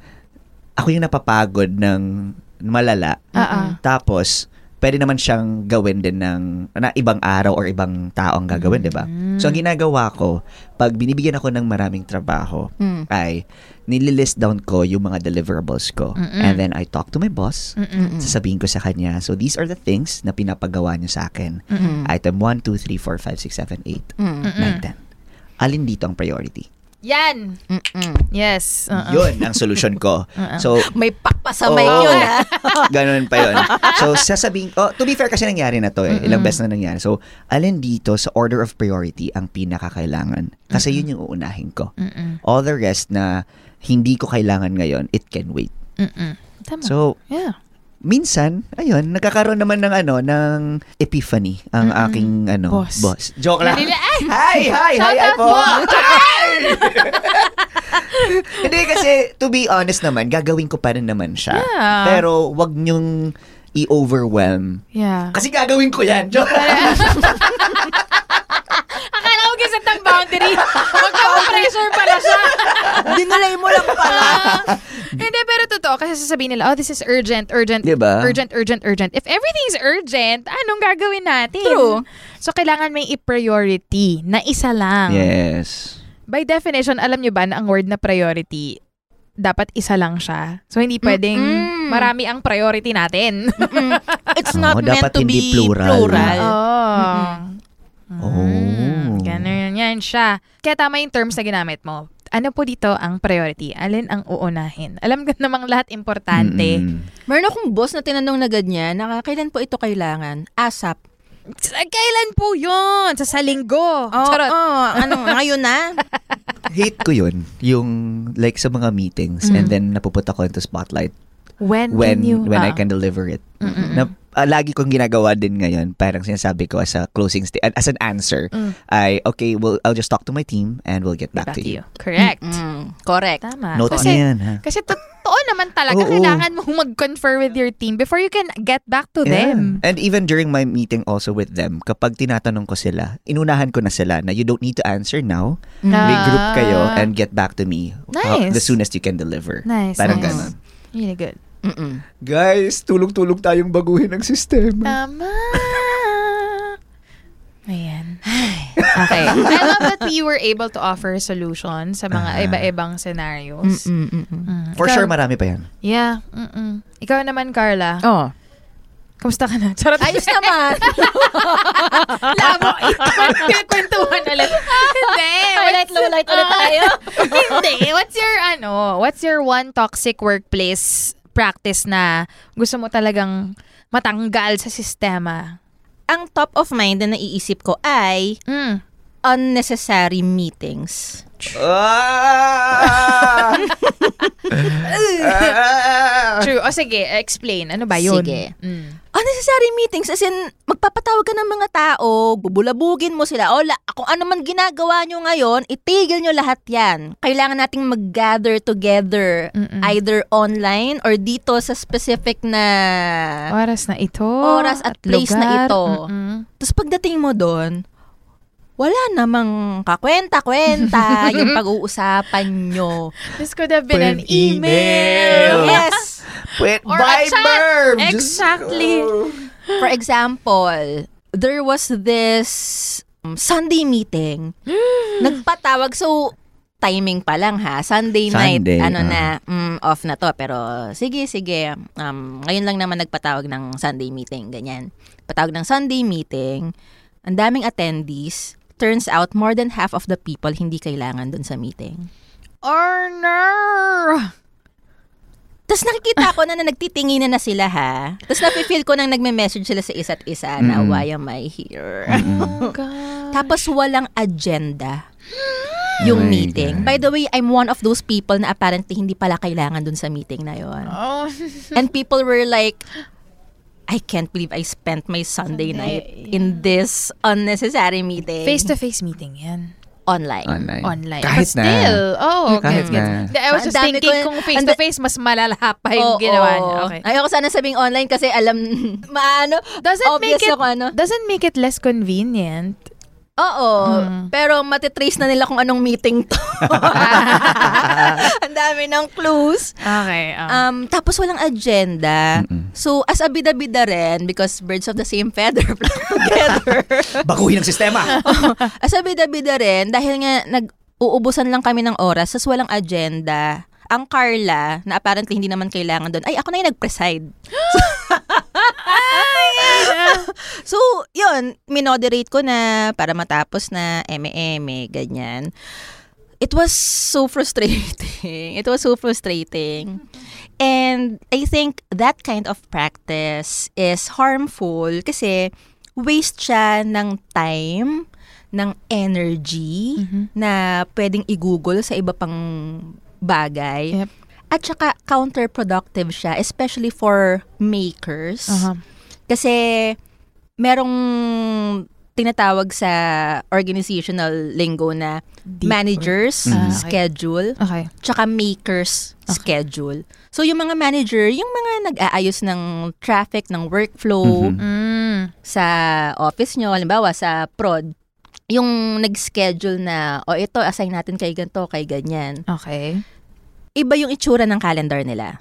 Speaker 3: ako yung napapagod ng malala.
Speaker 1: Ah, ah.
Speaker 3: Tapos, pwede naman siyang gawin din ng na ibang araw or ibang tao ang gagawin, di ba? So, ang ginagawa ko, pag binibigyan ako ng maraming trabaho,
Speaker 2: Mm.
Speaker 3: ay nililist down ko yung mga deliverables ko. And then I talk to my boss. Sasabihin ko sa kanya, so these are the things na pinapagawa niyo sa akin. Item 1, 2, 3, 4, 5, 6, 7, 8, 9, 10. Alin dito ang priority?
Speaker 1: Yan.
Speaker 2: Mm-mm.
Speaker 1: Yes. Uh-uh.
Speaker 3: Yun ang solution ko. So,
Speaker 2: May pakpa sa mic
Speaker 3: Oo.
Speaker 2: yun, ha?
Speaker 3: Ganun pa yun. So, sasabihin, oh, to be fair kasi nangyari na to eh. Ilang beses na nangyari. So, alin dito sa order of priority ang pinakakailangan? Kasi yun yung uunahin ko. All the rest na hindi ko kailangan ngayon, it can wait.
Speaker 1: Mm-mm. Tama.
Speaker 3: So,
Speaker 1: yeah.
Speaker 3: Minsan, ayun, nagkakaroon naman ng ano, ng epiphany ang aking ano,
Speaker 1: Boss.
Speaker 3: boss. Joke lang. Hi, hi, hi, hi po. Hindi kasi, to be honest naman, gagawin ko pa rin naman siya.
Speaker 1: Yeah.
Speaker 3: Pero, wag niyong i-overwhelm.
Speaker 1: Yeah.
Speaker 3: Kasi gagawin ko yan. Joke.
Speaker 1: Kasi ng boundary. Magka-pressure pala siya.
Speaker 2: Dinalay mo lang pala.
Speaker 1: Hindi, pero totoo. Kasi sasabihin nila, oh, this is urgent, urgent,
Speaker 3: Diba?
Speaker 1: urgent, urgent, urgent. If everything's urgent, anong gagawin natin?
Speaker 2: True.
Speaker 1: So, kailangan may i-priority na isa lang.
Speaker 3: yes.
Speaker 1: By definition, alam nyo ba na ang word na priority, dapat isa lang siya. So, hindi pwedeng
Speaker 2: Mm-mm.
Speaker 1: marami ang priority natin.
Speaker 2: It's not
Speaker 3: Oo,
Speaker 2: meant
Speaker 3: dapat
Speaker 2: to
Speaker 3: hindi
Speaker 2: be
Speaker 3: plural.
Speaker 2: plural.
Speaker 1: oh.
Speaker 3: Oh.
Speaker 1: Ganun yan siya. Kaya tama yung terms na ginamit mo. Ano po dito ang priority? Alin ang uunahin? Alam ko namang lahat importante.
Speaker 3: Mm-mm.
Speaker 2: Meron akong boss na tinanong na ganyan, na kailan po ito kailangan? ASAP.
Speaker 1: Sa- Kailan po yun? Sa salinggo.
Speaker 2: Oh,
Speaker 1: Charot.
Speaker 2: oh, ano, ngayon na?
Speaker 3: Hate ko yun. Yung, like, sa mga meetings, and then napupunta ko into spotlight
Speaker 1: When,
Speaker 3: when
Speaker 1: can you...
Speaker 3: when I
Speaker 1: ah.
Speaker 3: can deliver it. Na, ah, lagi kong ginagawa din ngayon, parang sinasabi ko as a closing sta- as an answer,
Speaker 1: Mm.
Speaker 3: ay, okay, well, I'll just talk to my team and we'll get back,
Speaker 1: Back
Speaker 3: to you.
Speaker 1: Correct.
Speaker 2: Mm, correct.
Speaker 1: Tama.
Speaker 3: Note
Speaker 1: kasi,
Speaker 3: yan, ha?
Speaker 1: kasi totoo naman talaga,
Speaker 3: Oo.
Speaker 1: kailangan mong mag-confer with your team before you can get back to them.
Speaker 3: And even during my meeting also with them, kapag tinatanong ko sila, inunahan ko na sila na you don't need to answer now. Regroup kayo
Speaker 1: Ah.
Speaker 3: and get back to me how-
Speaker 1: Nice.
Speaker 3: the soonest you can deliver.
Speaker 1: Nice.
Speaker 3: Parang
Speaker 1: nice.
Speaker 3: ganon.
Speaker 1: Really good.
Speaker 2: Mm-mm.
Speaker 3: Guys, tulog-tulog tayong baguhin ang sistema.
Speaker 1: Tama. Ayan. Okay. I love that we were able to offer solutions sa mga
Speaker 3: Ah.
Speaker 1: iba-ibang scenarios.
Speaker 2: Mm, mm.
Speaker 3: For
Speaker 1: Ikaw-
Speaker 3: sure, marami pa yan.
Speaker 1: Yeah. Mm-mm. Ikaw naman, Carla.
Speaker 2: Oh.
Speaker 1: Kumusta ka na? Charot.
Speaker 2: Ayos naman.
Speaker 1: Labo. Kwentuhan ulit. Hindi.
Speaker 2: Ulit, ulit, ulit tayo.
Speaker 1: Hindi. What's your, ano, what's your one toxic workplace practice na gusto mo talagang matanggal sa sistema?
Speaker 2: Ang top of mind na naiisip ko ay
Speaker 1: Mm.
Speaker 2: unnecessary meetings.
Speaker 3: Ah!
Speaker 1: True. O sige, explain. Ano ba yun?
Speaker 2: Sige.
Speaker 1: Mm.
Speaker 2: Unnecessary meetings as in, magpapatawag ka ng mga tao, bubulabugin mo sila, o la, kung ano man ginagawa nyo ngayon, itigil nyo lahat yan. Kailangan nating mag-gather together,
Speaker 1: Mm-mm.
Speaker 2: either online or dito sa specific na
Speaker 1: Oras na ito.
Speaker 2: Oras at place na
Speaker 1: lugar.
Speaker 2: ito.
Speaker 1: Mm-mm.
Speaker 2: Tapos pagdating mo doon, wala namang kakwenta-kwenta yung pag-uusapan nyo.
Speaker 1: This could have been an
Speaker 3: Pwede
Speaker 1: email.
Speaker 3: email.
Speaker 2: Yes!
Speaker 3: Wait,
Speaker 1: Or a chat. Exactly.
Speaker 2: For example, there was this um, Sunday meeting. Nagpatawag. So, timing pa lang ha. Sunday night,
Speaker 3: Sunday,
Speaker 2: ano
Speaker 3: ah.
Speaker 2: na, mm, off na to. Pero, sige, sige. Um, ngayon lang naman nagpatawag ng Sunday meeting. Ganyan. Patawag ng Sunday meeting. Ang daming attendees. Turns out, more than half of the people hindi kailangan dun sa meeting.
Speaker 1: Orner!
Speaker 2: Tapos nakikita ko na, na nagtitinginan na sila ha. Tapos nafe-feel ko nang nagme-message sila sa isa't isa na,
Speaker 3: Mm-mm.
Speaker 2: why am I here?
Speaker 1: Oh, God.
Speaker 2: Tapos walang agenda yung
Speaker 3: Oh
Speaker 2: meeting.
Speaker 3: God.
Speaker 2: By the way, I'm one of those people na apparently hindi pala kailangan dun sa meeting na yon.
Speaker 1: Oh.
Speaker 2: And people were like, I can't believe I spent my Sunday,
Speaker 1: Sunday,
Speaker 2: night
Speaker 1: yeah.
Speaker 2: in this unnecessary meeting.
Speaker 1: Face-to-face meeting yan.
Speaker 2: online.
Speaker 3: Online.
Speaker 1: Online.
Speaker 3: Kahit
Speaker 1: But still, oh,
Speaker 3: Kahit
Speaker 1: gets, gets.
Speaker 3: na.
Speaker 1: I was just
Speaker 2: dami
Speaker 1: thinking
Speaker 2: ko-
Speaker 1: kung face-to-face, mas malala pa yung
Speaker 2: Oo.
Speaker 1: ginawa niya. Okay.
Speaker 2: Ayoko sana sabing online kasi alam, maano,
Speaker 1: Doesn't
Speaker 2: obvious
Speaker 1: make it,
Speaker 2: yung ano.
Speaker 1: doesn't make it less convenient.
Speaker 2: Oo,
Speaker 1: Mm.
Speaker 2: pero matitrace na nila kung anong meeting to. Ang dami ng clues.
Speaker 1: Okay. ah.
Speaker 2: Um, tapos walang agenda.
Speaker 3: Mm-mm.
Speaker 2: So, as a bida-bida rin, because birds of the same feather flock together.
Speaker 3: Baguhin ang sistema.
Speaker 2: as a bida-bida rin, dahil nga nag-uubusan lang kami ng oras, tas walang agenda, ang Carla, na apparently hindi naman kailangan doon, ay ako na yung nag-preside. so, yun, minoderate ko na para matapos na eme-eme, ganyan. It was so frustrating. It was so frustrating. And I think that kind of practice is harmful kasi waste siya ng time, ng energy na pwedeng i-google sa iba pang bagay.
Speaker 1: Yep.
Speaker 2: At saka counterproductive siya, especially for makers.
Speaker 1: Aha.
Speaker 2: Kasi merong tinatawag sa organizational lingo na managers
Speaker 1: Ah, okay.
Speaker 2: schedule
Speaker 1: Okay.
Speaker 2: tsaka makers schedule. So yung mga manager, yung mga nag-aayos ng traffic, ng workflow
Speaker 3: Mhm.
Speaker 1: Mm.
Speaker 2: sa office nyo, halimbawa sa prod, yung nag-schedule na, o ito, assign natin kay ganito, kay ganyan.
Speaker 1: Okay.
Speaker 2: Iba yung itsura ng calendar nila,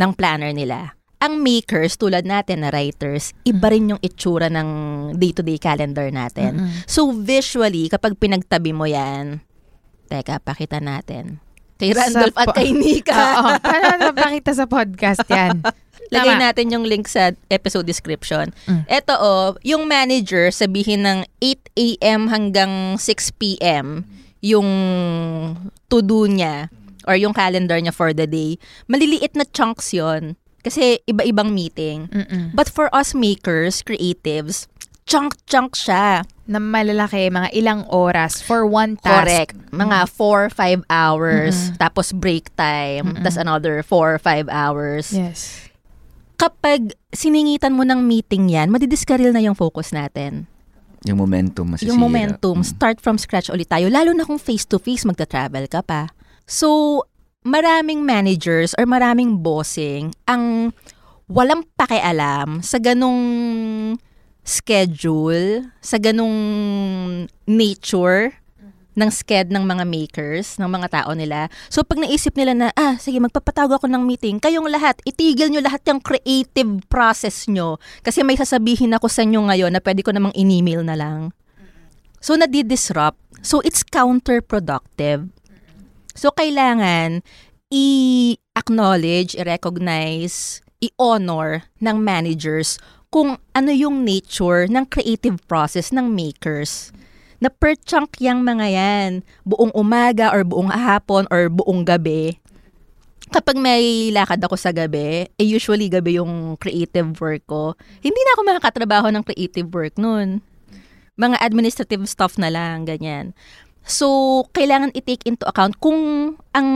Speaker 2: ng planner nila. Ang makers, tulad natin na writers, iba rin yung itsura ng day-to-day calendar natin.
Speaker 1: Mm-mm.
Speaker 2: So visually, kapag pinagtabi mo yan, teka, pakita natin. Kay Randolph
Speaker 1: Sa
Speaker 2: at
Speaker 1: po-
Speaker 2: kay Nika.
Speaker 1: Oo. Paano napakita sa podcast yan?
Speaker 2: Lagay
Speaker 1: Tama.
Speaker 2: natin yung link sa episode description.
Speaker 1: Mm.
Speaker 2: Ito oh, yung manager sabihin ng 8 a.m. hanggang 6 p.m. yung to-do niya or yung calendar niya for the day. Maliliit na chunks yon kasi iba-ibang meeting.
Speaker 1: Mm-mm.
Speaker 2: But for us makers, creatives, chunk-chunk siya.
Speaker 1: Na malalaki, mga ilang oras for one task.
Speaker 2: Correct. Mga 4-5 hours. Tapos break time.
Speaker 1: Mm-mm.
Speaker 2: Tapos another 4-5 hours.
Speaker 1: Yes.
Speaker 2: Kapag siningitan mo ng meeting yan, madidiskaril na yung focus natin.
Speaker 3: Yung momentum masisira.
Speaker 2: Yung momentum,
Speaker 3: Mm.
Speaker 2: start from scratch ulit tayo. Lalo na kung face-to-face magta-travel ka pa. So, maraming managers or maraming bossing ang walang pakialam sa ganong schedule, sa ganong nature ng sked ng mga makers, ng mga tao nila. So pag naisip nila na, ah, sige, magpapatago ako ng meeting, kayong lahat, itigil nyo lahat yung creative process nyo. Kasi may sasabihin ako sa inyo ngayon na pwede ko namang in-email na lang. So nadi-disrupt. So it's counterproductive. So kailangan i-acknowledge, i-recognize, i-honor ng managers kung ano yung nature ng creative process ng makers na per chunk yung mga yan, buong umaga or buong hapon or buong gabi. Kapag may lakad ako sa gabi, eh usually gabi yung creative work ko, hindi na ako makakatrabaho ng creative work nun. Mga administrative stuff na lang, ganyan. So, kailangan i-take into account kung ang,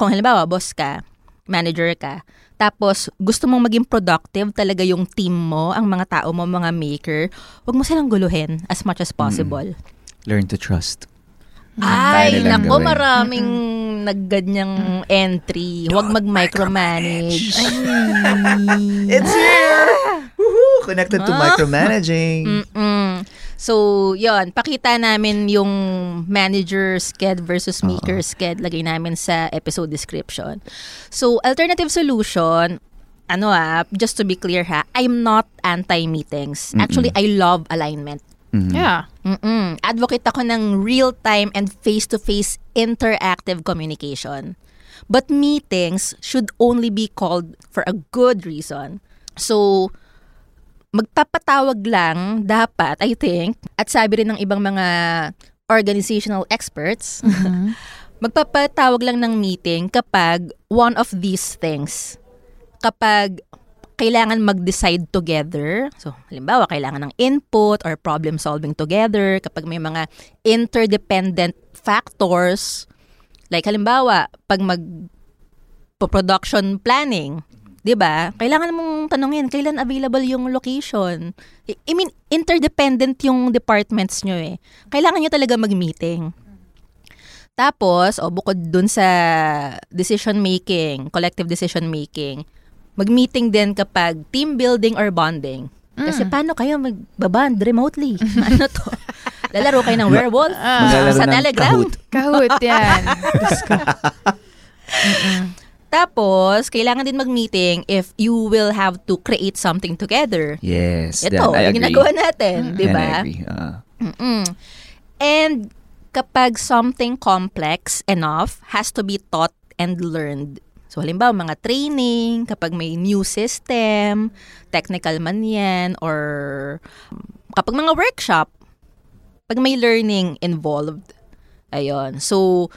Speaker 2: kung halimbawa, boss ka, manager ka, tapos gusto mong maging productive talaga yung team mo, ang mga tao mo, mga maker, wag mo silang guluhin as much as possible.
Speaker 3: Learn to trust.
Speaker 2: Ay, nako, maraming nagganyang entry. Huwag mag-micromanage.
Speaker 3: It's here! Connected to
Speaker 2: Ah.
Speaker 3: micromanaging.
Speaker 2: Mm-mm. So, yon pakita namin yung manager sked versus maker sked. Lagay namin sa episode description. So, alternative solution, ano ah, just to be clear ha, I'm not anti-meetings. Actually, I love alignment.
Speaker 3: Mhm.
Speaker 1: Yeah.
Speaker 2: Mm-mm. Advocate ako ng real-time and face-to-face interactive communication. But meetings should only be called for a good reason. So, magpapatawag lang dapat, I think, at sabi rin ng ibang mga organizational experts, magpapatawag lang ng meeting kapag one of these things. Kapag kailangan mag-decide together. So, halimbawa, kailangan ng input or problem solving together. Kapag may mga interdependent factors, like halimbawa, pag mag production planning, 'di ba? Kailangan mong tanungin kailan available yung location. I mean, interdependent yung departments nyo eh. Kailangan nyo talaga mag-meeting. Tapos, o bukod dun sa decision making, collective decision making, mag-meeting din kapag team building or bonding. Kasi paano kayo magbaband remotely? ano to? Lalaro kayo ng werewolf
Speaker 3: Maglalaro
Speaker 2: sa
Speaker 3: ng
Speaker 2: Telegram.
Speaker 3: Kahoot.
Speaker 1: Kahoot yan.
Speaker 2: Tapos, kailangan din mag-meeting if you will have to create something together.
Speaker 3: Yes.
Speaker 2: Ito, yung ginagawa natin, di
Speaker 3: And I
Speaker 2: ba? Mm-mm. And kapag something complex enough has to be taught and learned. So halimbawa, mga training, kapag may new system, technical man yan, or kapag mga workshop, pag may learning involved. Ayun. So,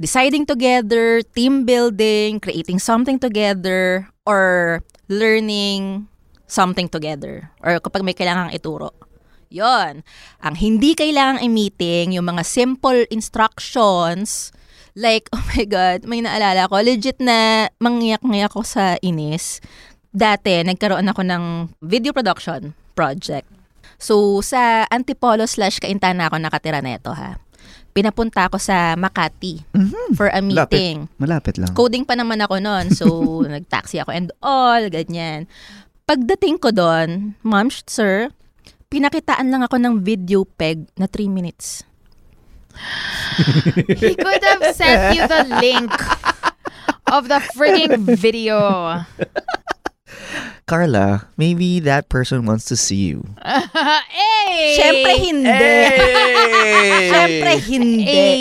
Speaker 2: deciding together, team building, creating something together, or learning something together. Or kapag may kailangang ituro. Yon. Ang hindi kailangang i-meeting, yung mga simple instructions, like, oh my God, may naalala ko, legit na mangyak-ngyak ako sa inis. Dati, nagkaroon ako ng video production project. So, sa Antipolo slash Kaintana ako nakatira neto ha. Pinapunta ako sa Makati for a meeting.
Speaker 3: Malapit lang.
Speaker 2: Coding pa naman ako noon. So, nag-taxi ako and all, ganyan. Pagdating ko doon, ma'am, sir, pinakitaan lang ako ng video peg na 3 minutes.
Speaker 1: He could have sent you the link of the freaking video.
Speaker 3: Carla, maybe that person wants to see you.
Speaker 1: hey!
Speaker 2: Siyempre hindi. Siyempre hindi.
Speaker 1: Hey!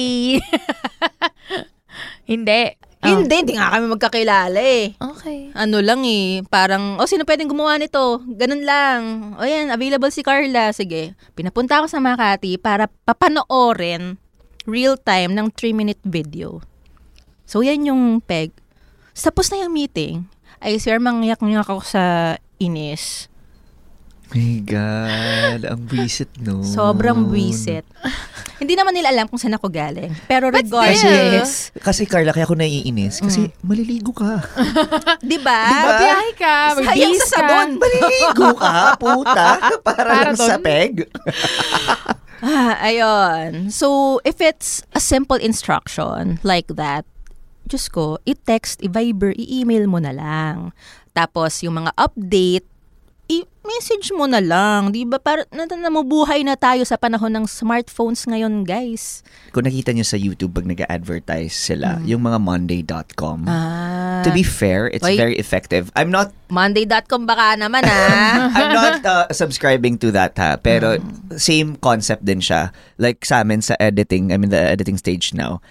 Speaker 1: hindi. Oh.
Speaker 2: Hindi, hindi nga kami magkakilala eh.
Speaker 1: Okay.
Speaker 2: Ano lang eh, parang, oh, sino pwedeng gumawa nito? Ganun lang. O yan, available si Carla. Sige. Pinapunta ako sa Makati para papanoorin real time ng 3-minute video. So, yan yung peg. Tapos na yung meeting, ay sir, mangyak-ngyak ako sa inis.
Speaker 3: My God, ang buisit no.
Speaker 2: Sobrang buwisit. Hindi naman nila alam kung saan ako galing. Pero
Speaker 1: But
Speaker 2: regardless,
Speaker 3: Kasi Carla, kaya ako naiinis. Kasi maliligo ka.
Speaker 2: di ba?
Speaker 1: Mabiyahe ka,
Speaker 2: Sayang sa sabon.
Speaker 3: Maliligo ka, puta. Para,
Speaker 1: Para
Speaker 3: lang sa peg.
Speaker 2: Ah, ayun. So, if it's a simple instruction like that, Diyos ko, i-text, i-viber, i-email mo na lang. Tapos, yung mga update, i-message mo na lang. Di ba? Para na, namubuhay na tayo sa panahon ng smartphones ngayon, guys.
Speaker 3: Kung nakita nyo sa YouTube pag nag-advertise sila, yung mga monday.com.
Speaker 2: Ah,
Speaker 3: To be fair, it's
Speaker 2: Oy.
Speaker 3: very effective. I'm not
Speaker 2: Monday.com baka naman, ah.
Speaker 3: I'm not uh, subscribing to that ha, pero same concept din siya. Like sa amin sa editing, I'm in the editing stage now.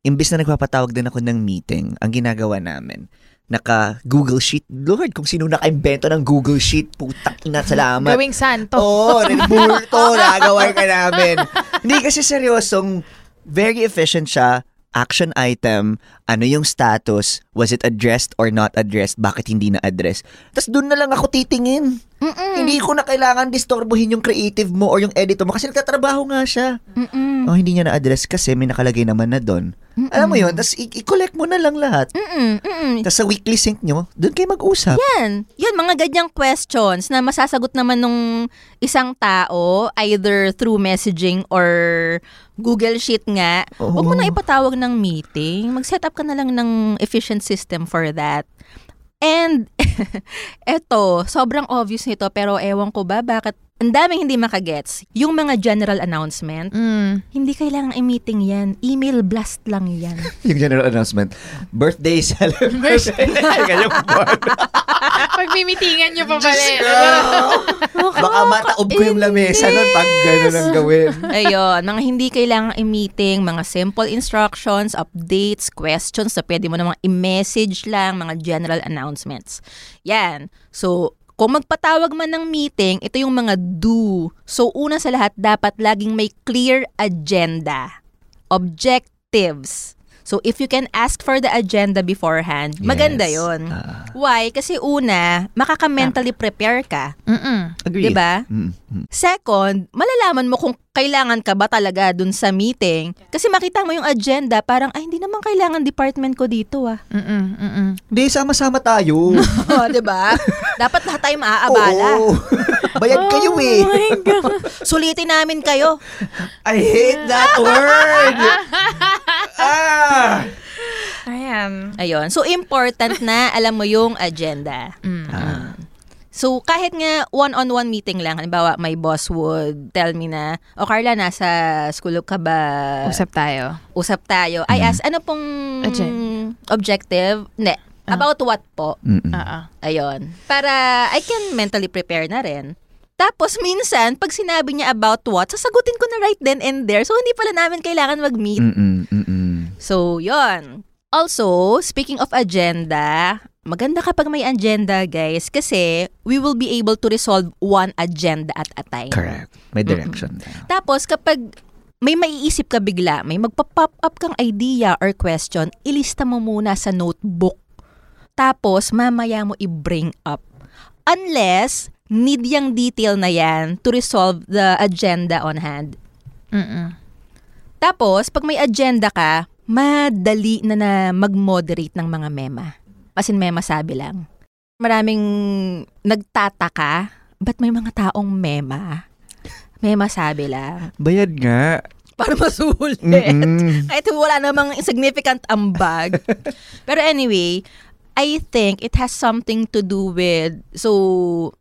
Speaker 3: Imbis na nagpapatawag din ako ng meeting, ang ginagawa namin, naka Google Sheet. Lord, kung sino naka-invento ng Google Sheet, putang ina, salamat.
Speaker 1: Gawing santo.
Speaker 3: Oo, oh, bulto, nagaway ka namin. Hindi kasi seryosong, very efficient siya. Action item, ano yung status, was it addressed or not addressed, bakit hindi na-address. Tapos doon na lang ako titingin. Hindi ko na kailangan disturbuhin yung creative mo or yung editor mo kasi nagtatrabaho nga siya.
Speaker 2: Mm-mm.
Speaker 3: Oh, hindi niya na-address kasi may nakalagay naman na doon. Alam mo yun, tapos i- i-collect mo na lang lahat.
Speaker 2: Mm-mm. Mm-mm.
Speaker 3: Tapos sa weekly sync nyo, doon kayo mag-usap.
Speaker 2: Yan. Yun, mga ganyang questions na masasagot naman nung isang tao either through messaging or Google Sheet nga. Huwag mo na ipatawag ng meeting. Mag-set up ka na lang ng efficient system for that. And, eto, sobrang obvious nito pero ewan ko ba bakit ang daming hindi makagets. Yung mga general announcement,
Speaker 1: Mm.
Speaker 2: hindi kailangan i-meeting yan. Email blast lang yan.
Speaker 3: Yung general announcement, birthday celebration. Ganyang buwan.
Speaker 1: Pagmimitingan nyo pa pala. eh.
Speaker 3: Baka mataob ko yung lamesa nun pag gano'n ang gawin.
Speaker 2: Ayun, mga hindi kailangan i-meeting, mga simple instructions, updates, questions na pwede mo namang i-message lang, mga general announcements. Yan. So, kung magpatawag man ng meeting, ito yung mga do. So, una sa lahat, dapat laging may clear agenda. Objectives. So, if you can ask for the agenda beforehand, maganda
Speaker 3: Yes.
Speaker 2: yon.
Speaker 3: Ah.
Speaker 2: Why? Kasi una, makaka-mentally prepare ka.
Speaker 1: Mm-mm.
Speaker 3: Agree.
Speaker 2: Diba?
Speaker 3: Mm, mm.
Speaker 2: Second, malalaman mo kung kailangan ka ba talaga dun sa meeting. Kasi makita mo yung agenda, parang, ay, hindi naman kailangan department ko dito ah.
Speaker 1: Mm-mm. Mm-mm.
Speaker 3: Hindi, sama-sama tayo.
Speaker 2: oh, di ba? Dapat lahat tayo maaabala.
Speaker 3: Oo. Bayad kayo eh.
Speaker 2: Sulitin namin kayo.
Speaker 3: I hate that word. ah.
Speaker 1: Ayan.
Speaker 2: Ayun. So, important na alam mo yung agenda.
Speaker 1: Mm.
Speaker 3: Ah.
Speaker 2: So, kahit nga one-on-one meeting lang, halimbawa, my boss would tell me na, o Carla, nasa school ka ba?
Speaker 1: Usap tayo.
Speaker 2: Usap tayo. I
Speaker 3: Mhm.
Speaker 2: ask, ano pong
Speaker 1: Agenda.
Speaker 2: objective? Hindi.
Speaker 1: Ah.
Speaker 2: About what po?
Speaker 3: Mm-mm.
Speaker 1: Oo.
Speaker 2: Ayun. Para I can mentally prepare na rin. Tapos minsan, pag sinabi niya about what, sasagutin ko na right then and there. So, hindi pala namin kailangan mag-meet.
Speaker 3: Mm-mm. Mm-mm.
Speaker 2: So, yon. Also, speaking of agenda, maganda kapag may agenda, guys, kasi we will be able to resolve one agenda at a time.
Speaker 3: Correct. May direction.
Speaker 2: Tapos, kapag may maiisip ka bigla, may magpa-pop up kang idea or question, ilista mo muna sa notebook. Tapos, mamaya mo i-bring up. Unless, need yung detail na yan to resolve the agenda on hand.
Speaker 1: Mm-mm.
Speaker 2: Tapos, pag may agenda ka, madali na na mag-moderate ng mga mema. As in, mema sabi lang. Maraming nagtataka, ba't may mga taong mema? Mema sabi lang.
Speaker 3: Bayad nga.
Speaker 2: Para masulit.
Speaker 3: Mm-mm.
Speaker 2: Kahit wala namang significant ambag. Pero anyway, I think it has something to do with, so,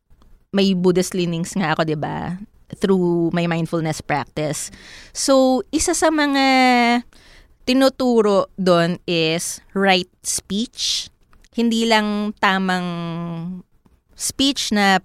Speaker 2: may Buddhist leanings nga ako, di ba? Through my mindfulness practice. So, isa sa mga tinuturo doon is right speech. Hindi lang tamang speech na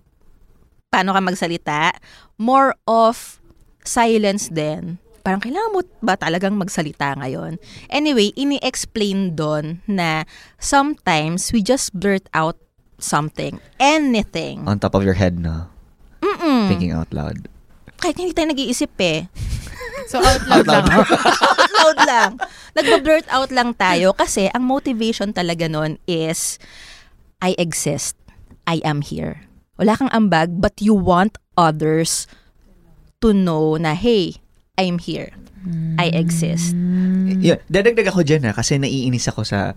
Speaker 2: paano ka magsalita. More of silence din. Parang kailangan mo ba talagang magsalita ngayon? Anyway, ini-explain doon na sometimes we just blurt out something. Anything.
Speaker 3: On top of your head na.
Speaker 2: Mm-mm.
Speaker 3: Thinking out loud.
Speaker 2: Kahit hindi tayo nag-iisip eh.
Speaker 1: So, out loud
Speaker 2: out loud lang. Nagbo-blurt out lang tayo kasi ang motivation talaga nun is I exist. I am here. Wala kang ambag but you want others to know na hey, I'm here. I exist.
Speaker 3: Yeah, dadagdag ako dyan ha, kasi naiinis ako sa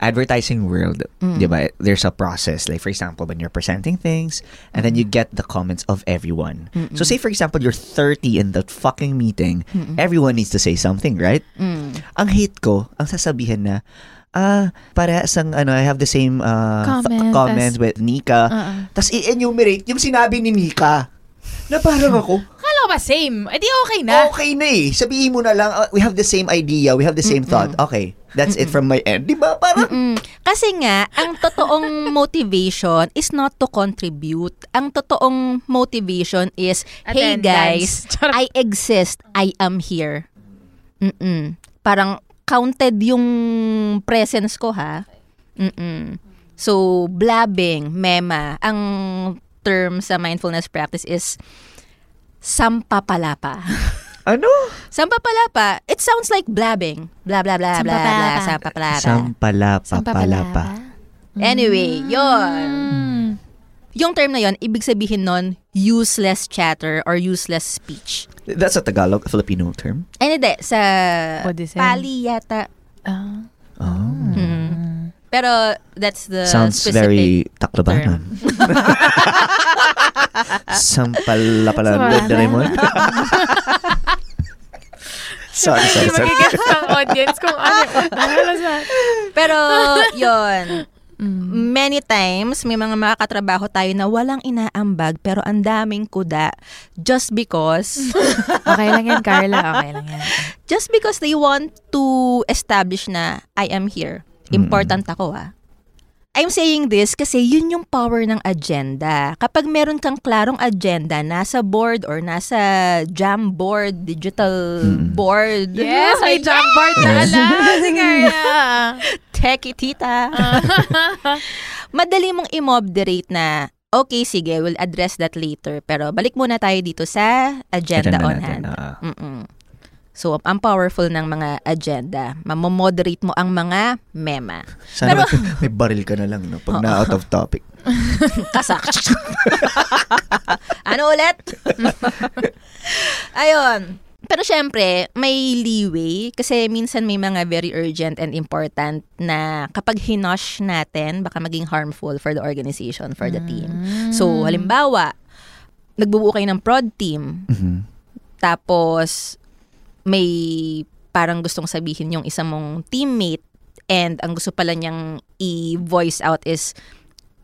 Speaker 3: advertising world. Di ba? There's a process. Like, for example, when you're presenting things, and then you get the comments of everyone. So, say, for example, you're 30 in that fucking meeting, everyone needs to say something, right?
Speaker 2: Mm.
Speaker 3: Ang hate ko, ang sasabihin na, ah, para sang, ano, I have the same uh, th-
Speaker 1: Comment,
Speaker 3: comments with Nika.
Speaker 1: Uh-uh.
Speaker 3: Tapos i-enumerate yung sinabi ni Nika. Na parang ako,
Speaker 1: Kala ko ba same? Eh di okay na.
Speaker 3: okay na eh. Sabihin mo na lang, uh, we have the same idea, we have the same thought. Okay, that's it from my end. Di ba? Parang,
Speaker 2: Mm. Kasi nga, ang totoong motivation is not to contribute. Ang totoong motivation is, hey guys,
Speaker 1: Attendance.
Speaker 2: I exist. I am here. Mm-mm. Parang counted yung presence ko ha. Mm-mm. So, blabbing, mema, ang term sa mindfulness practice is sampapalapa.
Speaker 3: ano?
Speaker 2: sampapalapa, it sounds like blabbing. Blah, blah, blah, blah, blah,
Speaker 4: Sampapalapa.
Speaker 2: sampapalapa.
Speaker 3: Sampalapa, palapa.
Speaker 2: Anyway, yon.
Speaker 1: Mm.
Speaker 2: Yung term na yon, ibig sabihin nun, useless chatter or useless speech.
Speaker 3: That's a Tagalog, Filipino term.
Speaker 2: Ay, hindi. Sa. Pali yata.
Speaker 1: Ah.
Speaker 3: Oh.
Speaker 2: Mm. Pero that's the
Speaker 3: Sounds
Speaker 2: specific
Speaker 3: very Taclobanan. Sampalapala,
Speaker 1: Sampalapa.
Speaker 3: Doraemon. sorry, sorry,
Speaker 1: Hindi
Speaker 3: sorry.
Speaker 1: magigets ng audience kung ano. Sa...
Speaker 2: Pero, yon
Speaker 1: Mm.
Speaker 2: Many times, may mga makakatrabaho tayo na walang inaambag pero ang daming kuda just because
Speaker 1: Okay lang yan, Carla. Okay lang yan.
Speaker 2: just because they want to establish na I am here. Important ako ah. I'm saying this kasi yun yung power ng agenda. Kapag meron kang klarong agenda, nasa board or nasa jam board, digital board.
Speaker 1: Yes, may jamboard na ala. Si Carla.
Speaker 2: Techie tita. Madali mong i-moderate na, okay, sige, we'll address that later. Pero balik muna tayo dito sa agenda,
Speaker 3: Agenda
Speaker 2: on
Speaker 3: natin,
Speaker 2: hand.
Speaker 3: ah.
Speaker 2: Mm-mm. So, ang powerful ng mga agenda. Mamomoderate mo ang mga mema.
Speaker 3: Sana may baril ka na lang no, pag na out of topic.
Speaker 2: Kasak. ano ulit? Ayun. Pero syempre, may leeway kasi minsan may mga very urgent and important na kapag hinosh natin, baka maging harmful for the organization, for the team. So, halimbawa, nagbubuo kayo ng prod team,
Speaker 3: Mhm.
Speaker 2: tapos may parang gustong sabihin yung isang mong teammate and ang gusto pala niyang i-voice out is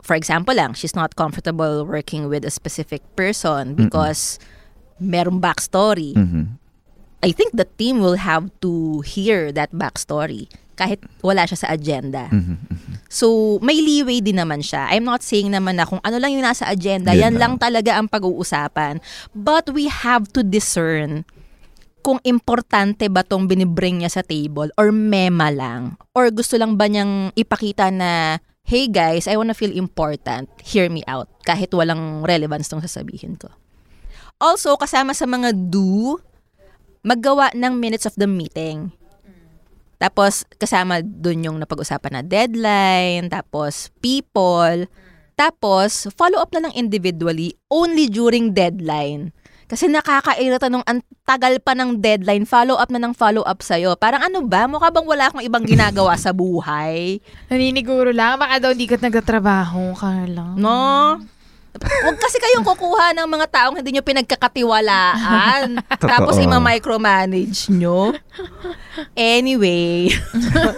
Speaker 2: for example lang, she's not comfortable working with a specific person because merong backstory.
Speaker 3: Mhm.
Speaker 2: I think the team will have to hear that backstory kahit wala siya sa agenda.
Speaker 3: Mhm.
Speaker 2: So, may leeway din naman siya. I'm not saying naman na kung ano lang yung nasa agenda,
Speaker 3: Yun
Speaker 2: yan
Speaker 3: lang.
Speaker 2: lang talaga ang pag-uusapan. But we have to discern kung importante ba tong binibring niya sa table or mema lang. Or gusto lang ba niyang ipakita na, hey guys, I wanna feel important. Hear me out. Kahit walang relevance tong sasabihin ko. Also, kasama sa mga do, maggawa ng minutes of the meeting. Tapos, kasama dun yung napag-usapan na deadline, tapos people, tapos follow up na lang individually only during deadline. Kasi nakakairita nung ang tagal pa ng deadline, follow up na ng follow up sa'yo. Parang ano ba, mukha bang wala akong ibang ginagawa sa buhay?
Speaker 1: Naniniguro lang. Baka daw di ka nagtatrabaho, Carla.
Speaker 2: No? Huwag kasi kayong kukuha ng mga taong hindi nyo pinagkakatiwalaan. tapos ima-micromanage nyo. Anyway,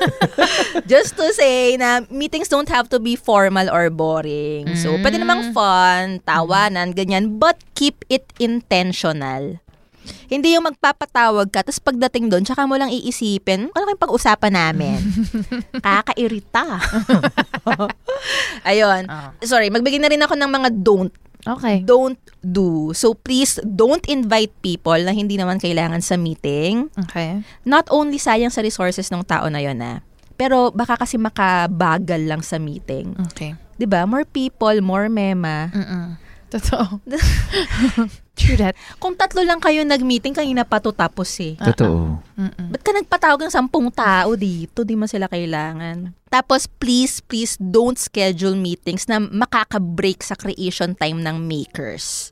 Speaker 2: just to say na meetings don't have to be formal or boring. So, pwede namang fun, tawanan, ganyan, but keep it intentional. Hindi yung magpapatawag ka, tapos pagdating doon, tsaka mo lang iisipin, ano kayong pag-usapan namin? Kakairita. Ayun. Sorry, magbigay na rin ako ng mga don't
Speaker 1: Okay.
Speaker 2: don't do. So please don't invite people na hindi naman kailangan sa meeting.
Speaker 1: Okay.
Speaker 2: Not only sayang sa resources ng tao na yon na, pero baka kasi makabagal lang sa meeting.
Speaker 1: Okay.
Speaker 2: 'Di ba? More people, more mema.
Speaker 1: Mm-mm. Totoo. True that.
Speaker 2: Kung tatlo lang kayo nag-meeting, kanina pa to tapos eh.
Speaker 3: Totoo.
Speaker 1: Mm-mm.
Speaker 2: Ba't ka nagpatawag ng sampung tao dito? Di mo sila kailangan. Tapos, please, please don't schedule meetings na makaka-break sa creation time ng makers.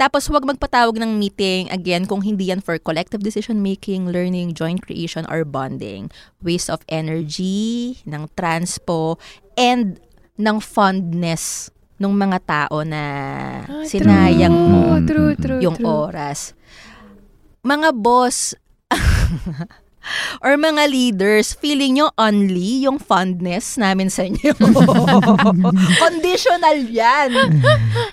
Speaker 2: Tapos, huwag magpatawag ng meeting, again, kung hindi yan for collective decision-making, learning, joint creation, or bonding. Waste of energy, ng transpo, and ng fondness ng mga tao na sinayang
Speaker 1: True,
Speaker 3: Mm,
Speaker 1: true,
Speaker 3: mm,
Speaker 1: true,
Speaker 2: yung
Speaker 1: true.
Speaker 2: oras. Mga boss or mga leaders, feeling nyo only yung fondness namin sa inyo. Conditional yan.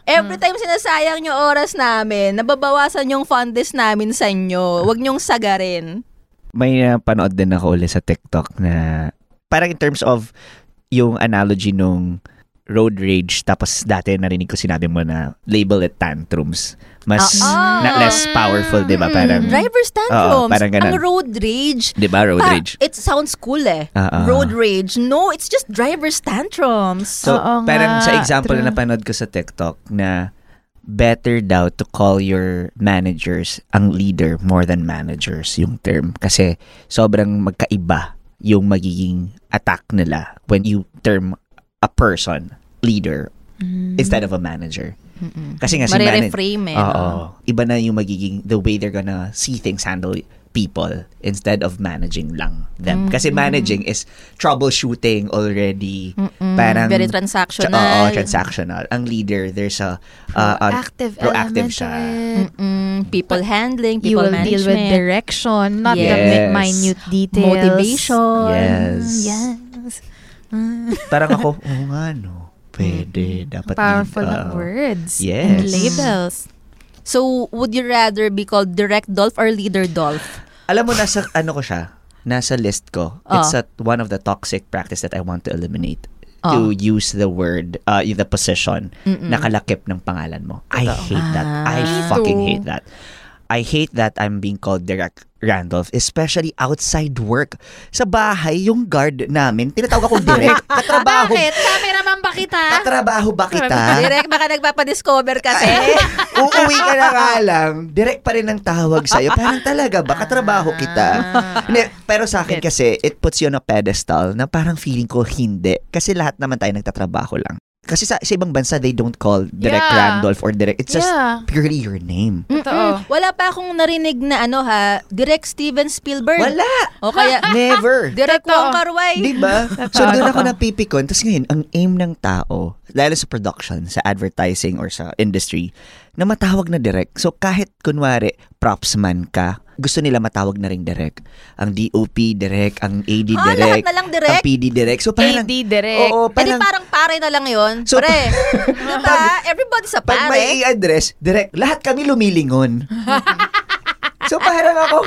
Speaker 2: Every time sinasayang nyo oras namin, nababawasan yung fondness namin sa inyo. Huwag nyong sagarin.
Speaker 3: May uh, panood din ako ulit sa TikTok na parang in terms of yung analogy nung road rage tapos dati narinig ko sinabi mo na label it tantrums. Mas
Speaker 2: Ah,
Speaker 3: na, less powerful, 'di ba? Parang
Speaker 2: Driver's
Speaker 3: Oo,
Speaker 2: tantrums.
Speaker 3: parang ganun.
Speaker 2: Ang road rage.
Speaker 3: 'di ba road
Speaker 2: Pa-
Speaker 3: rage?
Speaker 2: It sounds cool eh.
Speaker 3: Ah, ah.
Speaker 2: Road rage. No, it's just driver's tantrums.
Speaker 3: So,
Speaker 1: Oo
Speaker 3: parang
Speaker 1: nga,
Speaker 3: sa example
Speaker 1: true.
Speaker 3: na napanood ko sa TikTok na better daw to call your managers ang leader more than managers yung term. Kasi sobrang magkaiba yung magiging attack nila when you term a person leader instead of a manager. Kasi nga si manager,
Speaker 2: eh.
Speaker 3: Oo.
Speaker 2: no?
Speaker 3: Iba na yung magiging the way they're gonna see things handle people instead of managing lang them. Kasi managing is troubleshooting already. Parang
Speaker 2: Very transactional.
Speaker 3: Oo, transactional. Ang leader, there's a uh, uh,
Speaker 1: Proactive,
Speaker 3: proactive
Speaker 1: element
Speaker 3: siya.
Speaker 1: to it.
Speaker 2: Mm, people handling,
Speaker 1: You
Speaker 2: people
Speaker 1: will deal with
Speaker 2: management,
Speaker 1: direction, not the
Speaker 3: Yes.
Speaker 1: mi- minute details.
Speaker 2: motivation.
Speaker 3: Yes.
Speaker 1: Yes.
Speaker 3: Parang ako, oo nga no. Pwede. Dapat
Speaker 1: Powerful
Speaker 3: uh,
Speaker 1: ng words.
Speaker 3: yes.
Speaker 1: And labels.
Speaker 2: So, would you rather be called Direct Dolph or Leader Dolph?
Speaker 3: Alam mo, nasa, ano ko siya, nasa list ko.
Speaker 2: Oh.
Speaker 3: It's a, one of the toxic practice that I want to eliminate.
Speaker 2: Oh.
Speaker 3: To use the word, uh, the position, nakalakip ng pangalan mo. I hate that. I
Speaker 2: Ah.
Speaker 3: fucking hate that. I hate that I'm being called Direct Randolph, especially outside work. Sa bahay, yung guard namin, tinatawag akong direct. Katrabaho,
Speaker 1: Bakit? Cameraman ba kita?
Speaker 3: katrabaho ba kita?
Speaker 2: Direct, baka nagpapadiscover kasi.
Speaker 3: Uuwi ka na nga lang, direct pa rin ang tawag sa'yo. Parang talaga ba, katrabaho kita. Hindi, pero sa akin kasi, it puts you on a pedestal na parang feeling ko hindi. Kasi lahat naman tayo nagtatrabaho lang. Kasi sa, sa ibang bansa, they don't call direct
Speaker 1: Yeah.
Speaker 3: Randolph or direct. It's just
Speaker 1: Yeah.
Speaker 3: purely your name.
Speaker 1: Totoo.
Speaker 2: Wala pa akong narinig na ano ha, Direct Steven Spielberg.
Speaker 3: Wala!
Speaker 2: O kaya,
Speaker 3: Never!
Speaker 2: Direct. Wong Kar-wai.
Speaker 3: Di ba? So doon ako napipikon. Tapos ngayon, ang aim ng tao, lalo sa production, sa advertising or sa industry, na matawag na direct. So kahit kunwari props man ka, gusto nila matawag na ring direct. Ang DOP direct, ang AD
Speaker 2: lahat
Speaker 3: direct,
Speaker 2: na lang
Speaker 3: ang
Speaker 2: direct?
Speaker 3: PD direct. So parang
Speaker 1: AD direct.
Speaker 3: Oo,
Speaker 2: Eh
Speaker 3: parang
Speaker 2: parang pare na lang yun.
Speaker 3: So,
Speaker 2: Pre. diba? Everybody's a
Speaker 3: pag
Speaker 2: pare.
Speaker 3: may i-address, direct, lahat kami lumilingon. so parang ako,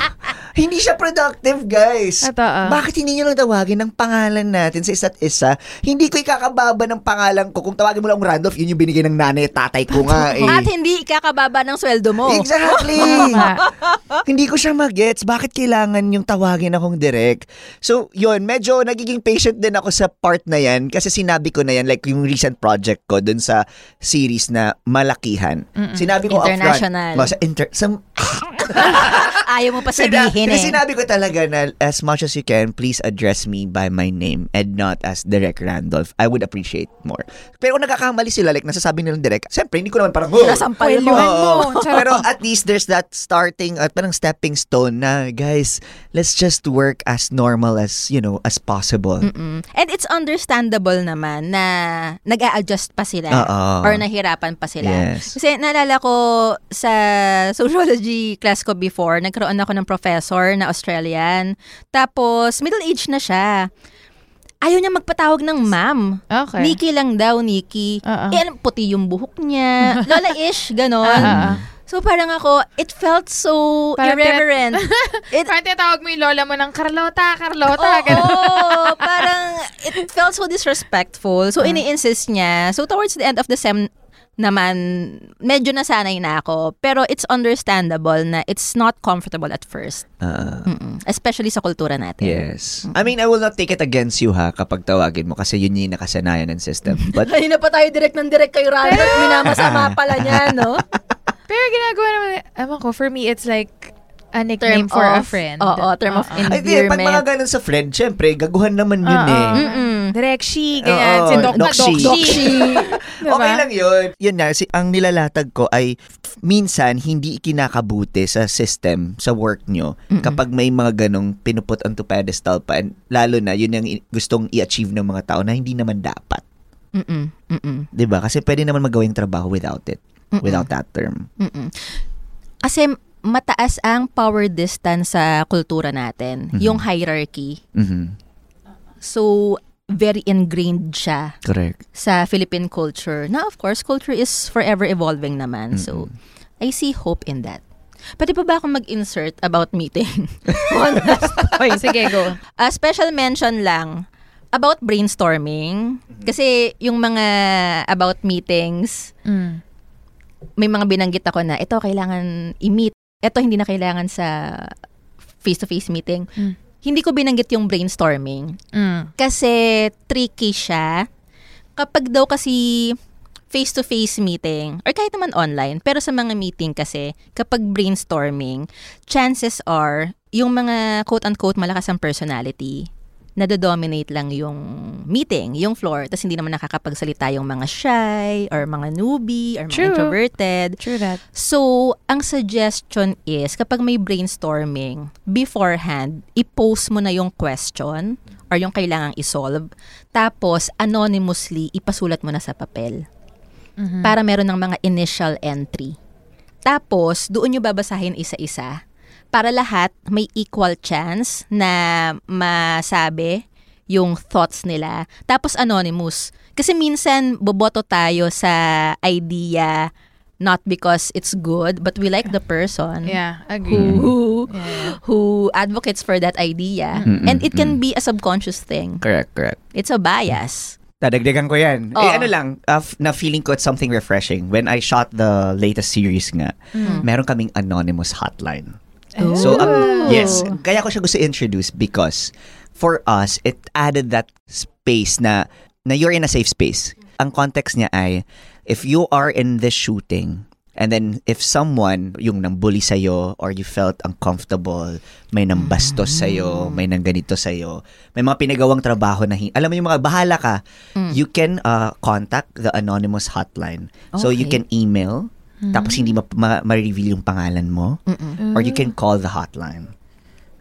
Speaker 3: hindi siya productive, guys.
Speaker 1: Totoo.
Speaker 3: Bakit hindi nyo lang tawagin ang pangalan natin sa isa't isa? Hindi ko ikakababa ng pangalan ko. Kung tawagin mo lang Randolph, yun yung binigay ng nanay at tatay ko nga eh.
Speaker 2: At hindi ikakababa ng sweldo mo.
Speaker 3: Exactly! Hindi ko siya magets. Bakit kailangan yung tawagin akong direct? So, yun, medyo nagiging patient din ako sa part na yan kasi sinabi ko na yan, like yung recent project ko dun sa series na Malakihan. Sinabi ko
Speaker 2: International.
Speaker 3: upfront. Oh, sa inter- sa,
Speaker 2: Ayaw mo pa
Speaker 3: Sina-
Speaker 2: sabihin
Speaker 3: Kasi
Speaker 2: eh.
Speaker 3: sinabi ko talaga na as much as you can, please address me by my name and not as Direct Randolph. I would appreciate more. Pero kung nagkakamali sila, like nasasabi nilang direct, siyempre, hindi ko naman parang, oh,
Speaker 2: Nasampal mo.
Speaker 1: Mo.
Speaker 3: Pero at least there's that starting at parang stepping stone na guys, let's just work as normal as, you know, as possible.
Speaker 2: Mm. And it's understandable naman na nag adjust pa sila
Speaker 3: Oo.
Speaker 2: or nahirapan pa sila.
Speaker 3: Yes.
Speaker 2: Kasi naalala ko sa sociology class ko before, nagkaroon ako ng professor na Australian. Tapos, middle-aged na siya. Ayaw niya magpatawag ng ma'am.
Speaker 1: Okay.
Speaker 2: Nikki lang daw, Nikki.
Speaker 1: Oo.
Speaker 2: Eh, puti yung buhok niya. Lola-ish, ganon.
Speaker 1: Ah.
Speaker 2: So, parang ako, it felt so
Speaker 1: Parang
Speaker 2: irreverent. it,
Speaker 1: Parang tinatawag mo yung lola mo ng Carlota, Carlota.
Speaker 2: Oo,
Speaker 1: ganun.
Speaker 2: parang it felt so disrespectful. So, ini-insist niya. So, towards the end of the sem naman, medyo nasanay na ako. Pero it's understandable na it's not comfortable at first. Mm-mm. Especially sa kultura natin.
Speaker 3: yes. I mean, I will not take it against you ha kapag tawagin mo kasi yun yung nakasanayan ng system. But
Speaker 2: Kanina pa tayo direct ng direct kay Randall. Minamasama pala niya, no?
Speaker 1: Pero ginagawa naman, ewan ko, for me, it's like a nickname for a friend.
Speaker 2: Oo, term of
Speaker 1: Oo.
Speaker 3: ay, di, pag mga
Speaker 2: endearment.
Speaker 3: ganun sa friend, syempre, gaguhan naman yun
Speaker 1: Oo.
Speaker 3: eh.
Speaker 2: Mm-mm.
Speaker 1: Direct she, ganyan.
Speaker 3: Oo,
Speaker 1: si Doc
Speaker 3: Dokshi.
Speaker 1: Doc she. Diba?
Speaker 3: Okay lang yun. Yun na, si, ang nilalatag ko ay minsan hindi ikinakabuti sa system, sa work nyo, kapag may mga ganong pinuput onto pedestal pa. And lalo na, yun yung gustong i-achieve ng mga tao na hindi naman dapat.
Speaker 2: Mm-mm. Mm-mm.
Speaker 3: 'Di ba Kasi pwede naman magawa yung trabaho without it. Without that term.
Speaker 2: Mm-mm. Kasi mataas ang power distance sa kultura natin. Yung hierarchy.
Speaker 3: Mhm.
Speaker 2: So, very ingrained siya
Speaker 3: Correct.
Speaker 2: sa Philippine culture. Na of course, culture is forever evolving naman. So, I see hope in that. Pwede pa ba akong mag-insert about meeting? One last
Speaker 1: Oy, sige, go.
Speaker 2: A special mention lang about brainstorming. Kasi yung mga about meetings,
Speaker 1: Mm.
Speaker 2: may mga binanggit ako na ito kailangan i-meet. Ito hindi na kailangan sa face-to-face meeting.
Speaker 1: Mm.
Speaker 2: Hindi ko binanggit yung brainstorming.
Speaker 1: Mm.
Speaker 2: Kasi tricky siya. Kapag daw kasi face-to-face meeting, or kahit naman online, pero sa mga meeting kasi, kapag brainstorming, chances are, yung mga quote-unquote malakas ang personality, nado-dominate lang yung meeting, yung floor, tapos hindi naman nakakapagsalita yung mga shy, or mga newbie, or mga
Speaker 1: True.
Speaker 2: introverted.
Speaker 1: True that.
Speaker 2: So, ang suggestion is, kapag may brainstorming, beforehand, i-post mo na yung question or yung kailangang isolve. Tapos, anonymously, ipasulat mo na sa papel. Para meron ng mga initial entry. Tapos, doon nyo babasahin isa-isa. Para lahat may equal chance na masabi yung thoughts nila. Tapos anonymous. Kasi minsan, boboto tayo sa idea not because it's good, but we like the person
Speaker 1: Yeah,
Speaker 2: who
Speaker 1: agree.
Speaker 2: who,
Speaker 1: Yeah.
Speaker 2: who advocates for that idea.
Speaker 3: Mm-mm,
Speaker 2: And it can be a subconscious thing.
Speaker 3: Correct, correct.
Speaker 2: It's a bias.
Speaker 3: Dadagdagan ko yan.
Speaker 2: Oo.
Speaker 3: Eh ano lang, uh, f- na feeling ko it's something refreshing. When I shot the latest series nga, meron kaming anonymous hotline. So, ang- yes, kaya ko siya gusto introduce because for us, it added that space na, na you're in a safe space. Ang context niya ay, if you are in this shooting, and then if someone, yung nang bully sa'yo, or you felt uncomfortable, may nang bastos sa'yo, may nang ganito sa'yo, may mga pinagawang trabaho na, hi- alam mo yung mga bahala ka, you can uh, contact the anonymous hotline. So you
Speaker 2: Okay.
Speaker 3: can email, tapos hindi ma- ma- ma-reveal yung pangalan mo, or you can call the hotline.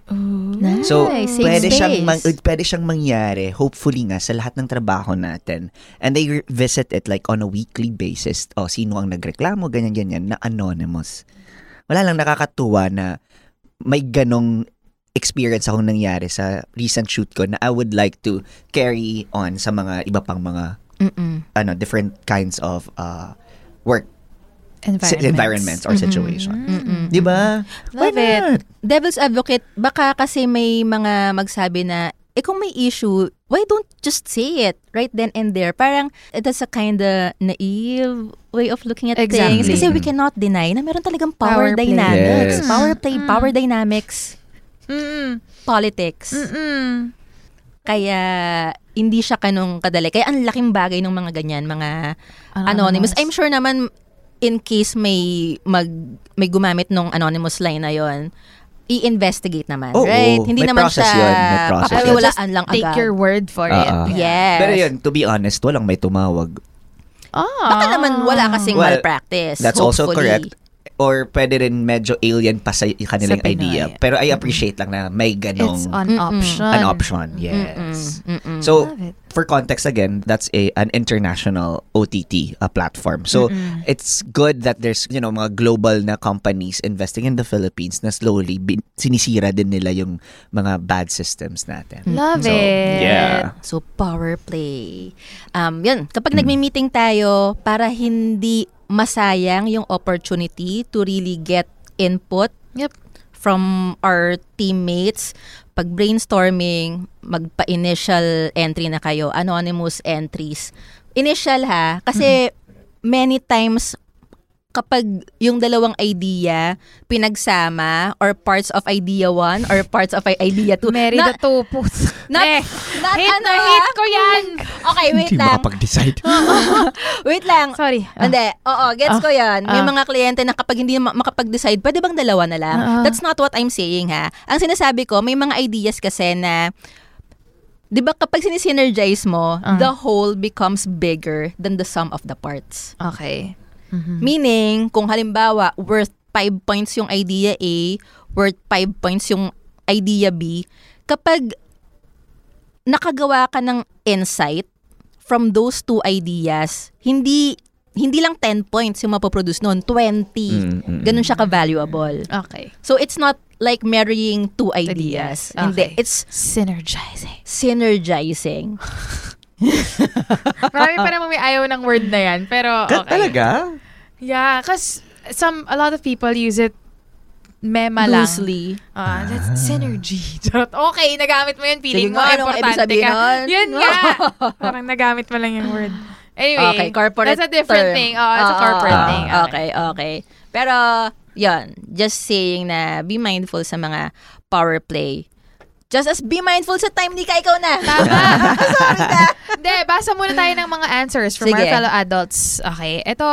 Speaker 2: Nice.
Speaker 3: So,
Speaker 2: Safe
Speaker 3: pwede
Speaker 2: space.
Speaker 3: siyang, mang- pwede siyang mangyari, hopefully nga, sa lahat ng trabaho natin. And they visit it like on a weekly basis. O, sino ang nagreklamo, ganyan-ganyan, na anonymous. Wala lang nakakatuwa na may ganong experience akong nangyari sa recent shoot ko na I would like to carry on sa mga iba pang mga
Speaker 2: Mm-mm.
Speaker 3: ano different kinds of uh, work
Speaker 1: Environments.
Speaker 3: environments or situations.
Speaker 2: Mm-mm.
Speaker 3: Di ba? Why
Speaker 2: Love it.
Speaker 3: not?
Speaker 2: Devil's advocate, baka kasi may mga magsabi na, eh kung may issue, why don't just say it right then and there? Parang, eh, that's a kind of naive way of looking at
Speaker 1: Exactly.
Speaker 2: things. Kasi we cannot deny na meron talagang power,
Speaker 1: Power play.
Speaker 2: dynamics.
Speaker 3: Yes.
Speaker 2: Power play, power dynamics,
Speaker 1: Mm-mm.
Speaker 2: politics.
Speaker 1: Mm-mm.
Speaker 2: Kaya, hindi siya kanong kadali. Kaya ang laking bagay ng mga ganyan, mga anonymous. I'm sure naman in case may mag may gumamit nung anonymous line na yon i-investigate naman,
Speaker 3: Oo,
Speaker 2: right? Hindi
Speaker 3: may
Speaker 2: naman siya
Speaker 3: yun, may process yun.
Speaker 2: papawalaan lang
Speaker 1: Take
Speaker 2: agad.
Speaker 1: your word for it.
Speaker 3: Ah, ah.
Speaker 2: Yes.
Speaker 3: Pero yun, to be honest, walang may tumawag.
Speaker 1: Ah.
Speaker 2: Baka naman wala kasing
Speaker 3: Well,
Speaker 2: malpractice.
Speaker 3: That's also
Speaker 2: hopefully.
Speaker 3: correct. Or pwede rin medyo alien pa sa kanilang
Speaker 1: Sa Pinoy.
Speaker 3: idea. Pero I appreciate lang na may ganong
Speaker 1: It's an option.
Speaker 3: an option. Yes.
Speaker 2: Mm-mm.
Speaker 3: So,
Speaker 1: Love it.
Speaker 3: For context again, that's a an international OTT uh, platform. So, it's good that there's, you know, mga global na companies investing in the Philippines na slowly bin- sinisira din nila yung mga bad systems natin.
Speaker 1: Love
Speaker 3: So,
Speaker 1: it.
Speaker 3: yeah.
Speaker 2: So, power play. Um, yun, kapag
Speaker 3: Hmm.
Speaker 2: nagmi-meeting tayo, para hindi masayang yung opportunity to really get input
Speaker 1: Yep.
Speaker 2: from our teammates, pag brainstorming, magpa-initial entry na kayo, anonymous entries. Initial ha, kasi many times kapag yung dalawang idea pinagsama or parts of idea 1 or parts of idea 2
Speaker 1: Mary
Speaker 2: na,
Speaker 1: the Tupus.
Speaker 2: not,
Speaker 1: eh,
Speaker 2: not
Speaker 1: hate
Speaker 2: ano
Speaker 1: na
Speaker 2: ah.
Speaker 1: hate ko yan.
Speaker 2: Okay, wait
Speaker 3: Hindi
Speaker 2: lang.
Speaker 3: makapag-decide.
Speaker 2: Wait lang.
Speaker 1: Sorry. Ah.
Speaker 2: Hindi. Oo, gets
Speaker 1: Ah.
Speaker 2: ko yan. May
Speaker 1: Ah.
Speaker 2: mga kliyente na kapag hindi ma- makapag-decide, pwede bang dalawa na lang?
Speaker 1: Ah.
Speaker 2: That's not what I'm saying ha. Ang sinasabi ko, may mga ideas kasi na Di ba kapag sinisinergize mo,
Speaker 1: Ah.
Speaker 2: the whole becomes bigger than the sum of the parts.
Speaker 1: Okay.
Speaker 2: Meaning, kung halimbawa, worth 5 points yung idea A, worth 5 points yung idea B, kapag nakagawa ka ng insight from those two ideas, hindi hindi lang 10 points yung mapoproduce noon, 20.
Speaker 3: Mm, mm,
Speaker 2: Ganun siya ka-valuable.
Speaker 1: Okay.
Speaker 2: So, it's not like marrying two ideas.
Speaker 1: Ideas.
Speaker 2: Hindi.
Speaker 1: Okay.
Speaker 2: It's
Speaker 1: Synergizing.
Speaker 2: synergizing.
Speaker 1: Marami pa namang may ayaw ng word na yan. Pero,
Speaker 3: Ka-
Speaker 1: okay.
Speaker 3: Talaga?
Speaker 1: Yeah, because some, a lot of people use it mema lang.
Speaker 2: Loosely.
Speaker 1: Ah, that's synergy. Charot. Okay, nagamit mo yun. Feeling
Speaker 2: Sige
Speaker 1: mo,
Speaker 2: nga,
Speaker 1: importante ka.
Speaker 2: nun?
Speaker 1: Yun nga. Parang nagamit mo lang yung word. Anyway,
Speaker 2: Okay, corporate
Speaker 1: that's a different
Speaker 2: term.
Speaker 1: thing. Oh, it's a
Speaker 2: Oo,
Speaker 1: corporate
Speaker 2: oo,
Speaker 1: thing.
Speaker 2: Okay, okay. Pero, yun, just saying na be mindful sa mga power play. Just as be mindful sa time ni ka, ikaw na.
Speaker 1: Tama. Hindi, basa muna tayo ng mga answers from
Speaker 2: Sige.
Speaker 1: our fellow adults. Okay, ito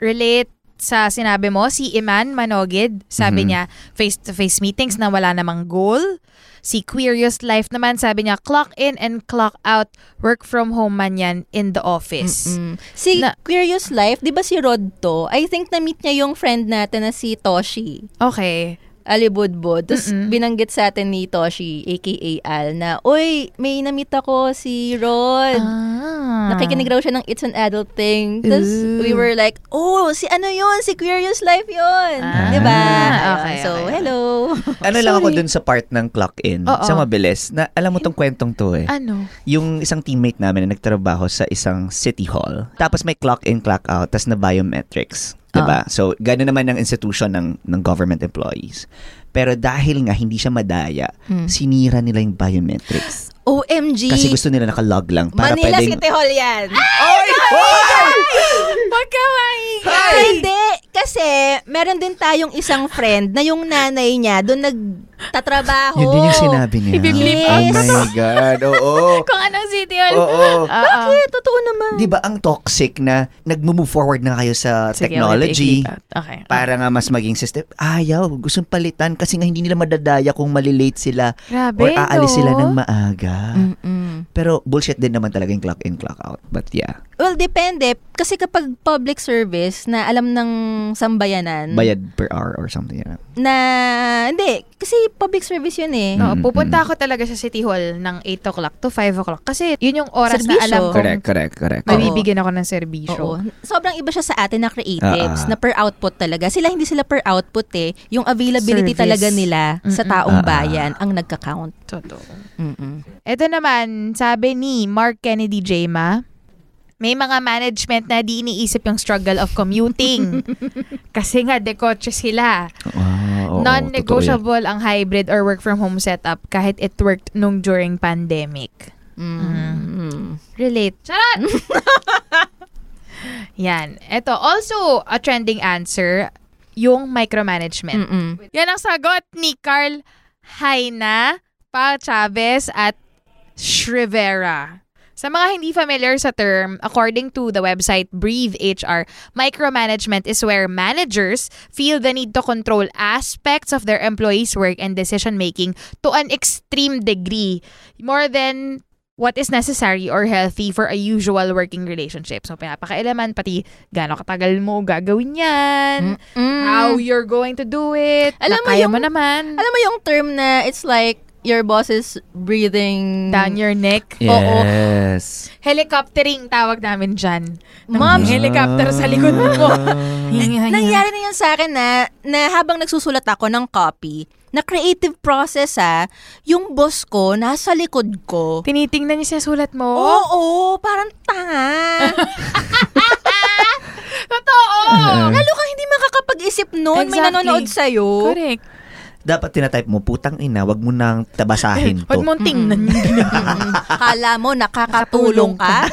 Speaker 1: relate sa sinabi mo, si Iman Manogid, sabi
Speaker 3: Mhm.
Speaker 1: niya, face-to-face meetings na wala namang goal. Si Queerious Life naman, sabi niya, clock in and clock out, work from home man yan in the office.
Speaker 2: Mm. Si
Speaker 1: Na-
Speaker 2: Curious Life, di ba si Rod to? I think na-meet niya yung friend natin na si Toshi.
Speaker 1: Okay.
Speaker 2: Alibudbud. Tapos
Speaker 1: Mm-mm.
Speaker 2: binanggit sa atin ni Toshi, aka Al, na, Uy, may na-meet ako si Rod.
Speaker 1: Ah.
Speaker 2: Nakikinig raw siya ng It's an Adult Thing. Tapos we were like, oh, si ano yun? Si Curious Life yun.
Speaker 1: Ah,
Speaker 2: Di ba?
Speaker 1: okay,
Speaker 2: so,
Speaker 1: okay.
Speaker 2: hello.
Speaker 3: Ano lang ako dun sa part ng clock in,
Speaker 1: Oo.
Speaker 3: sa mabilis, na alam mo tong kwentong to eh.
Speaker 1: Ano?
Speaker 3: Yung isang teammate namin na nagtrabaho sa isang city hall. Tapos may clock in, clock out, tapos na biometrics. Diba? So, gano'n naman ang institution ng, ng government employees. Pero dahil nga hindi siya madaya,
Speaker 2: Hmm.
Speaker 3: sinira nila yung biometrics.
Speaker 2: OMG.
Speaker 3: Kasi gusto nila nakalog lang para
Speaker 2: Manila
Speaker 3: pwedeng...
Speaker 2: City Hall yan.
Speaker 3: Ay! Ay!
Speaker 1: Wag ka
Speaker 2: Hindi. Kasi, meron din tayong isang friend na yung nanay niya doon nagtatrabaho.
Speaker 3: Yun din yung sinabi niya.
Speaker 1: Ibiblip
Speaker 3: Oh
Speaker 2: Yes.
Speaker 3: my God, oo.
Speaker 1: Kung anong city hall.
Speaker 3: Oo.
Speaker 2: Bakit? Totoo naman.
Speaker 3: Di ba ang toxic na nag-move forward na kayo sa
Speaker 1: Sige,
Speaker 3: technology
Speaker 1: okay, okay.
Speaker 3: para nga mas maging system? Ayaw, gustong palitan kasi nga hindi nila madadaya kung malilate sila
Speaker 1: Grabe,
Speaker 3: or aalis
Speaker 1: no?
Speaker 3: sila ng maaga.
Speaker 2: Mm-mm.
Speaker 3: Pero bullshit din naman talaga yung clock in, clock out. But yeah,
Speaker 2: Well, depende. Kasi kapag public service na alam ng sambayanan,
Speaker 3: bayad per hour or something. Yeah.
Speaker 2: na, hindi, kasi public service yun eh.
Speaker 1: No,
Speaker 3: Mm,
Speaker 1: pupunta ako talaga sa City Hall ng 8 o'clock to 5 o'clock. Kasi yun yung oras na
Speaker 2: Serbisyo.
Speaker 1: alam kong
Speaker 3: Correct, correct, correct.
Speaker 1: Mabibigyan ako ng serbisyo.
Speaker 2: Oo. Sobrang iba siya sa atin na creatives,
Speaker 3: ah.
Speaker 2: na per output talaga. Sila hindi sila per output eh. Yung availability
Speaker 1: Service.
Speaker 2: talaga nila sa
Speaker 1: Mm-mm.
Speaker 2: taong
Speaker 3: Ah, ah.
Speaker 2: bayan ang nagka-count.
Speaker 1: Totoo.
Speaker 2: Mm-mm.
Speaker 1: Ito naman, sabi ni Mark Kennedy Jema, may mga management na di iniisip yung struggle of commuting. Kasi nga, dekotse sila.
Speaker 3: Ah, oo.
Speaker 1: Non-negotiable ang hybrid or work from home setup kahit it worked nung during pandemic.
Speaker 2: Mm.
Speaker 1: Relate. Charot! Yan. Ito, also a trending answer, yung micromanagement.
Speaker 2: Mm-mm.
Speaker 1: Yan ang sagot ni Carl Haina, Pa Chavez at Shrivera. Sa mga hindi familiar sa term, according to the website Breathe HR, micromanagement is where managers feel the need to control aspects of their employees' work and decision making to an extreme degree, more than what is necessary or healthy for a usual working relationship. So, pinapakailaman pati gaano katagal mo gagawin yan,
Speaker 2: Mm.
Speaker 1: how you're going to do it,
Speaker 2: Alam mo yung-
Speaker 1: mo naman,
Speaker 2: Alam mo yung term na it's like your boss is breathing
Speaker 1: down your neck.
Speaker 3: Yes.
Speaker 1: Helicoptering tawag namin dyan.
Speaker 2: Ma'am,
Speaker 1: helicopter sa likod mo. Hinga, hinga.
Speaker 2: Nangyari na yun sa akin na, na habang nagsusulat ako ng copy, na creative process ah, yung boss ko nasa likod ko.
Speaker 1: Tinitingnan niya sa sulat mo.
Speaker 2: Oo, parang tanga.
Speaker 1: Totoo!
Speaker 2: Lalo kang hindi makakapag-isip. May
Speaker 1: Exactly.
Speaker 2: nanonood sa'yo.
Speaker 1: Correct.
Speaker 3: Dapat tinatype mo, putang ina, wag mo nang tabasahin to.
Speaker 1: Huwag mong tingnan
Speaker 2: Kala mo nakakatulong ka?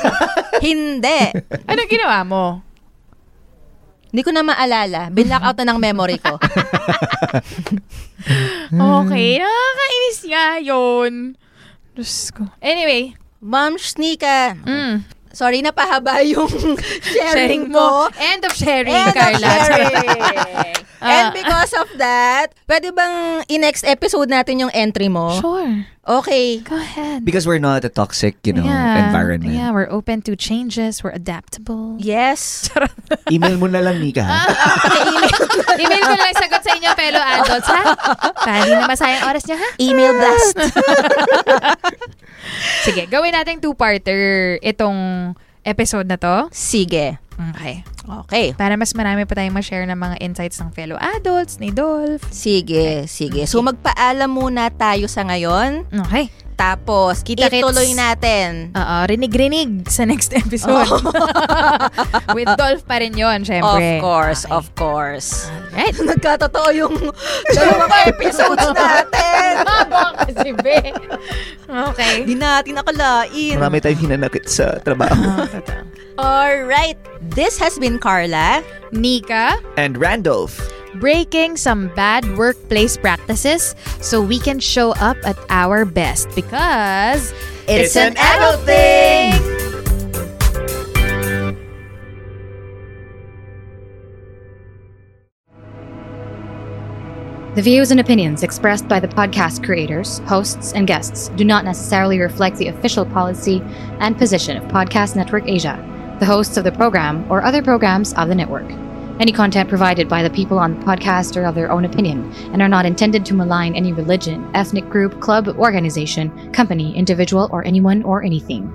Speaker 2: hindi.
Speaker 1: Ano ginawa mo?
Speaker 2: Hindi ko na maalala. Binlock out na ng memory ko.
Speaker 1: Okay, nakakainis nga yun. Diyos ko. Anyway,
Speaker 2: Ma'am Shnika,
Speaker 1: mm,
Speaker 2: sorry na pahaba yung sharing, mo.
Speaker 1: End of sharing,
Speaker 2: And
Speaker 1: Carla.
Speaker 2: of sharing.
Speaker 1: Ah.
Speaker 2: And because of that, pwede bang in-next episode natin yung entry mo?
Speaker 1: Sure.
Speaker 2: Okay.
Speaker 1: Go ahead.
Speaker 3: Because we're not a toxic, you know,
Speaker 1: yeah.
Speaker 3: environment.
Speaker 1: Yeah, we're open to changes. We're adaptable.
Speaker 2: Yes.
Speaker 3: Email mo na lang, Nika. ha?
Speaker 1: Email ko lang sagot sa inyo, fellow adults, ha? Para hindi na masayang oras niya, ha?
Speaker 2: Email blast.
Speaker 1: Sige, gawin natin two-parter itong episode na to.
Speaker 2: Sige.
Speaker 1: Okay.
Speaker 2: Okay.
Speaker 1: Para mas marami pa tayong ma-share ng mga insights ng fellow adults, ni Dolph.
Speaker 2: Sige, sige. So magpaalam muna tayo sa ngayon.
Speaker 1: Okay.
Speaker 2: Tapos,
Speaker 1: Kita-kits.
Speaker 2: ituloy natin.
Speaker 1: Oo, rinig-rinig sa next episode. With Dolph pa rin yun,
Speaker 2: Of
Speaker 1: syempre.
Speaker 2: course,
Speaker 1: Okay.
Speaker 2: of course.
Speaker 1: Right.
Speaker 2: Nagkatotoo yung dalawang episodes natin.
Speaker 1: Mabang kasi, be. Okay.
Speaker 2: Hindi natin nakalain.
Speaker 3: Marami tayong hinanakit sa trabaho.
Speaker 2: Alright. This has been Carla.
Speaker 1: Nika,
Speaker 3: And Randolph.
Speaker 1: Breaking some bad workplace practices so we can show up at our best because
Speaker 3: It's an adult thing!
Speaker 5: The views and opinions expressed by the podcast creators, hosts, and guests do not necessarily reflect the official policy and position of Podcast Network Asia, the hosts of the program, or other programs of the network. Any content provided by the people on the podcast are of their own opinion and are not intended to malign any religion, ethnic group, club, organization, company, individual, or anyone or anything.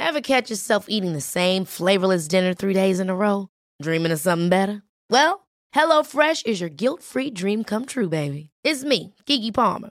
Speaker 6: Ever catch yourself eating the same flavorless dinner three days in a row? Dreaming of something better? Well, HelloFresh is your guilt free dream come true, baby. It's me, Kiki Palmer.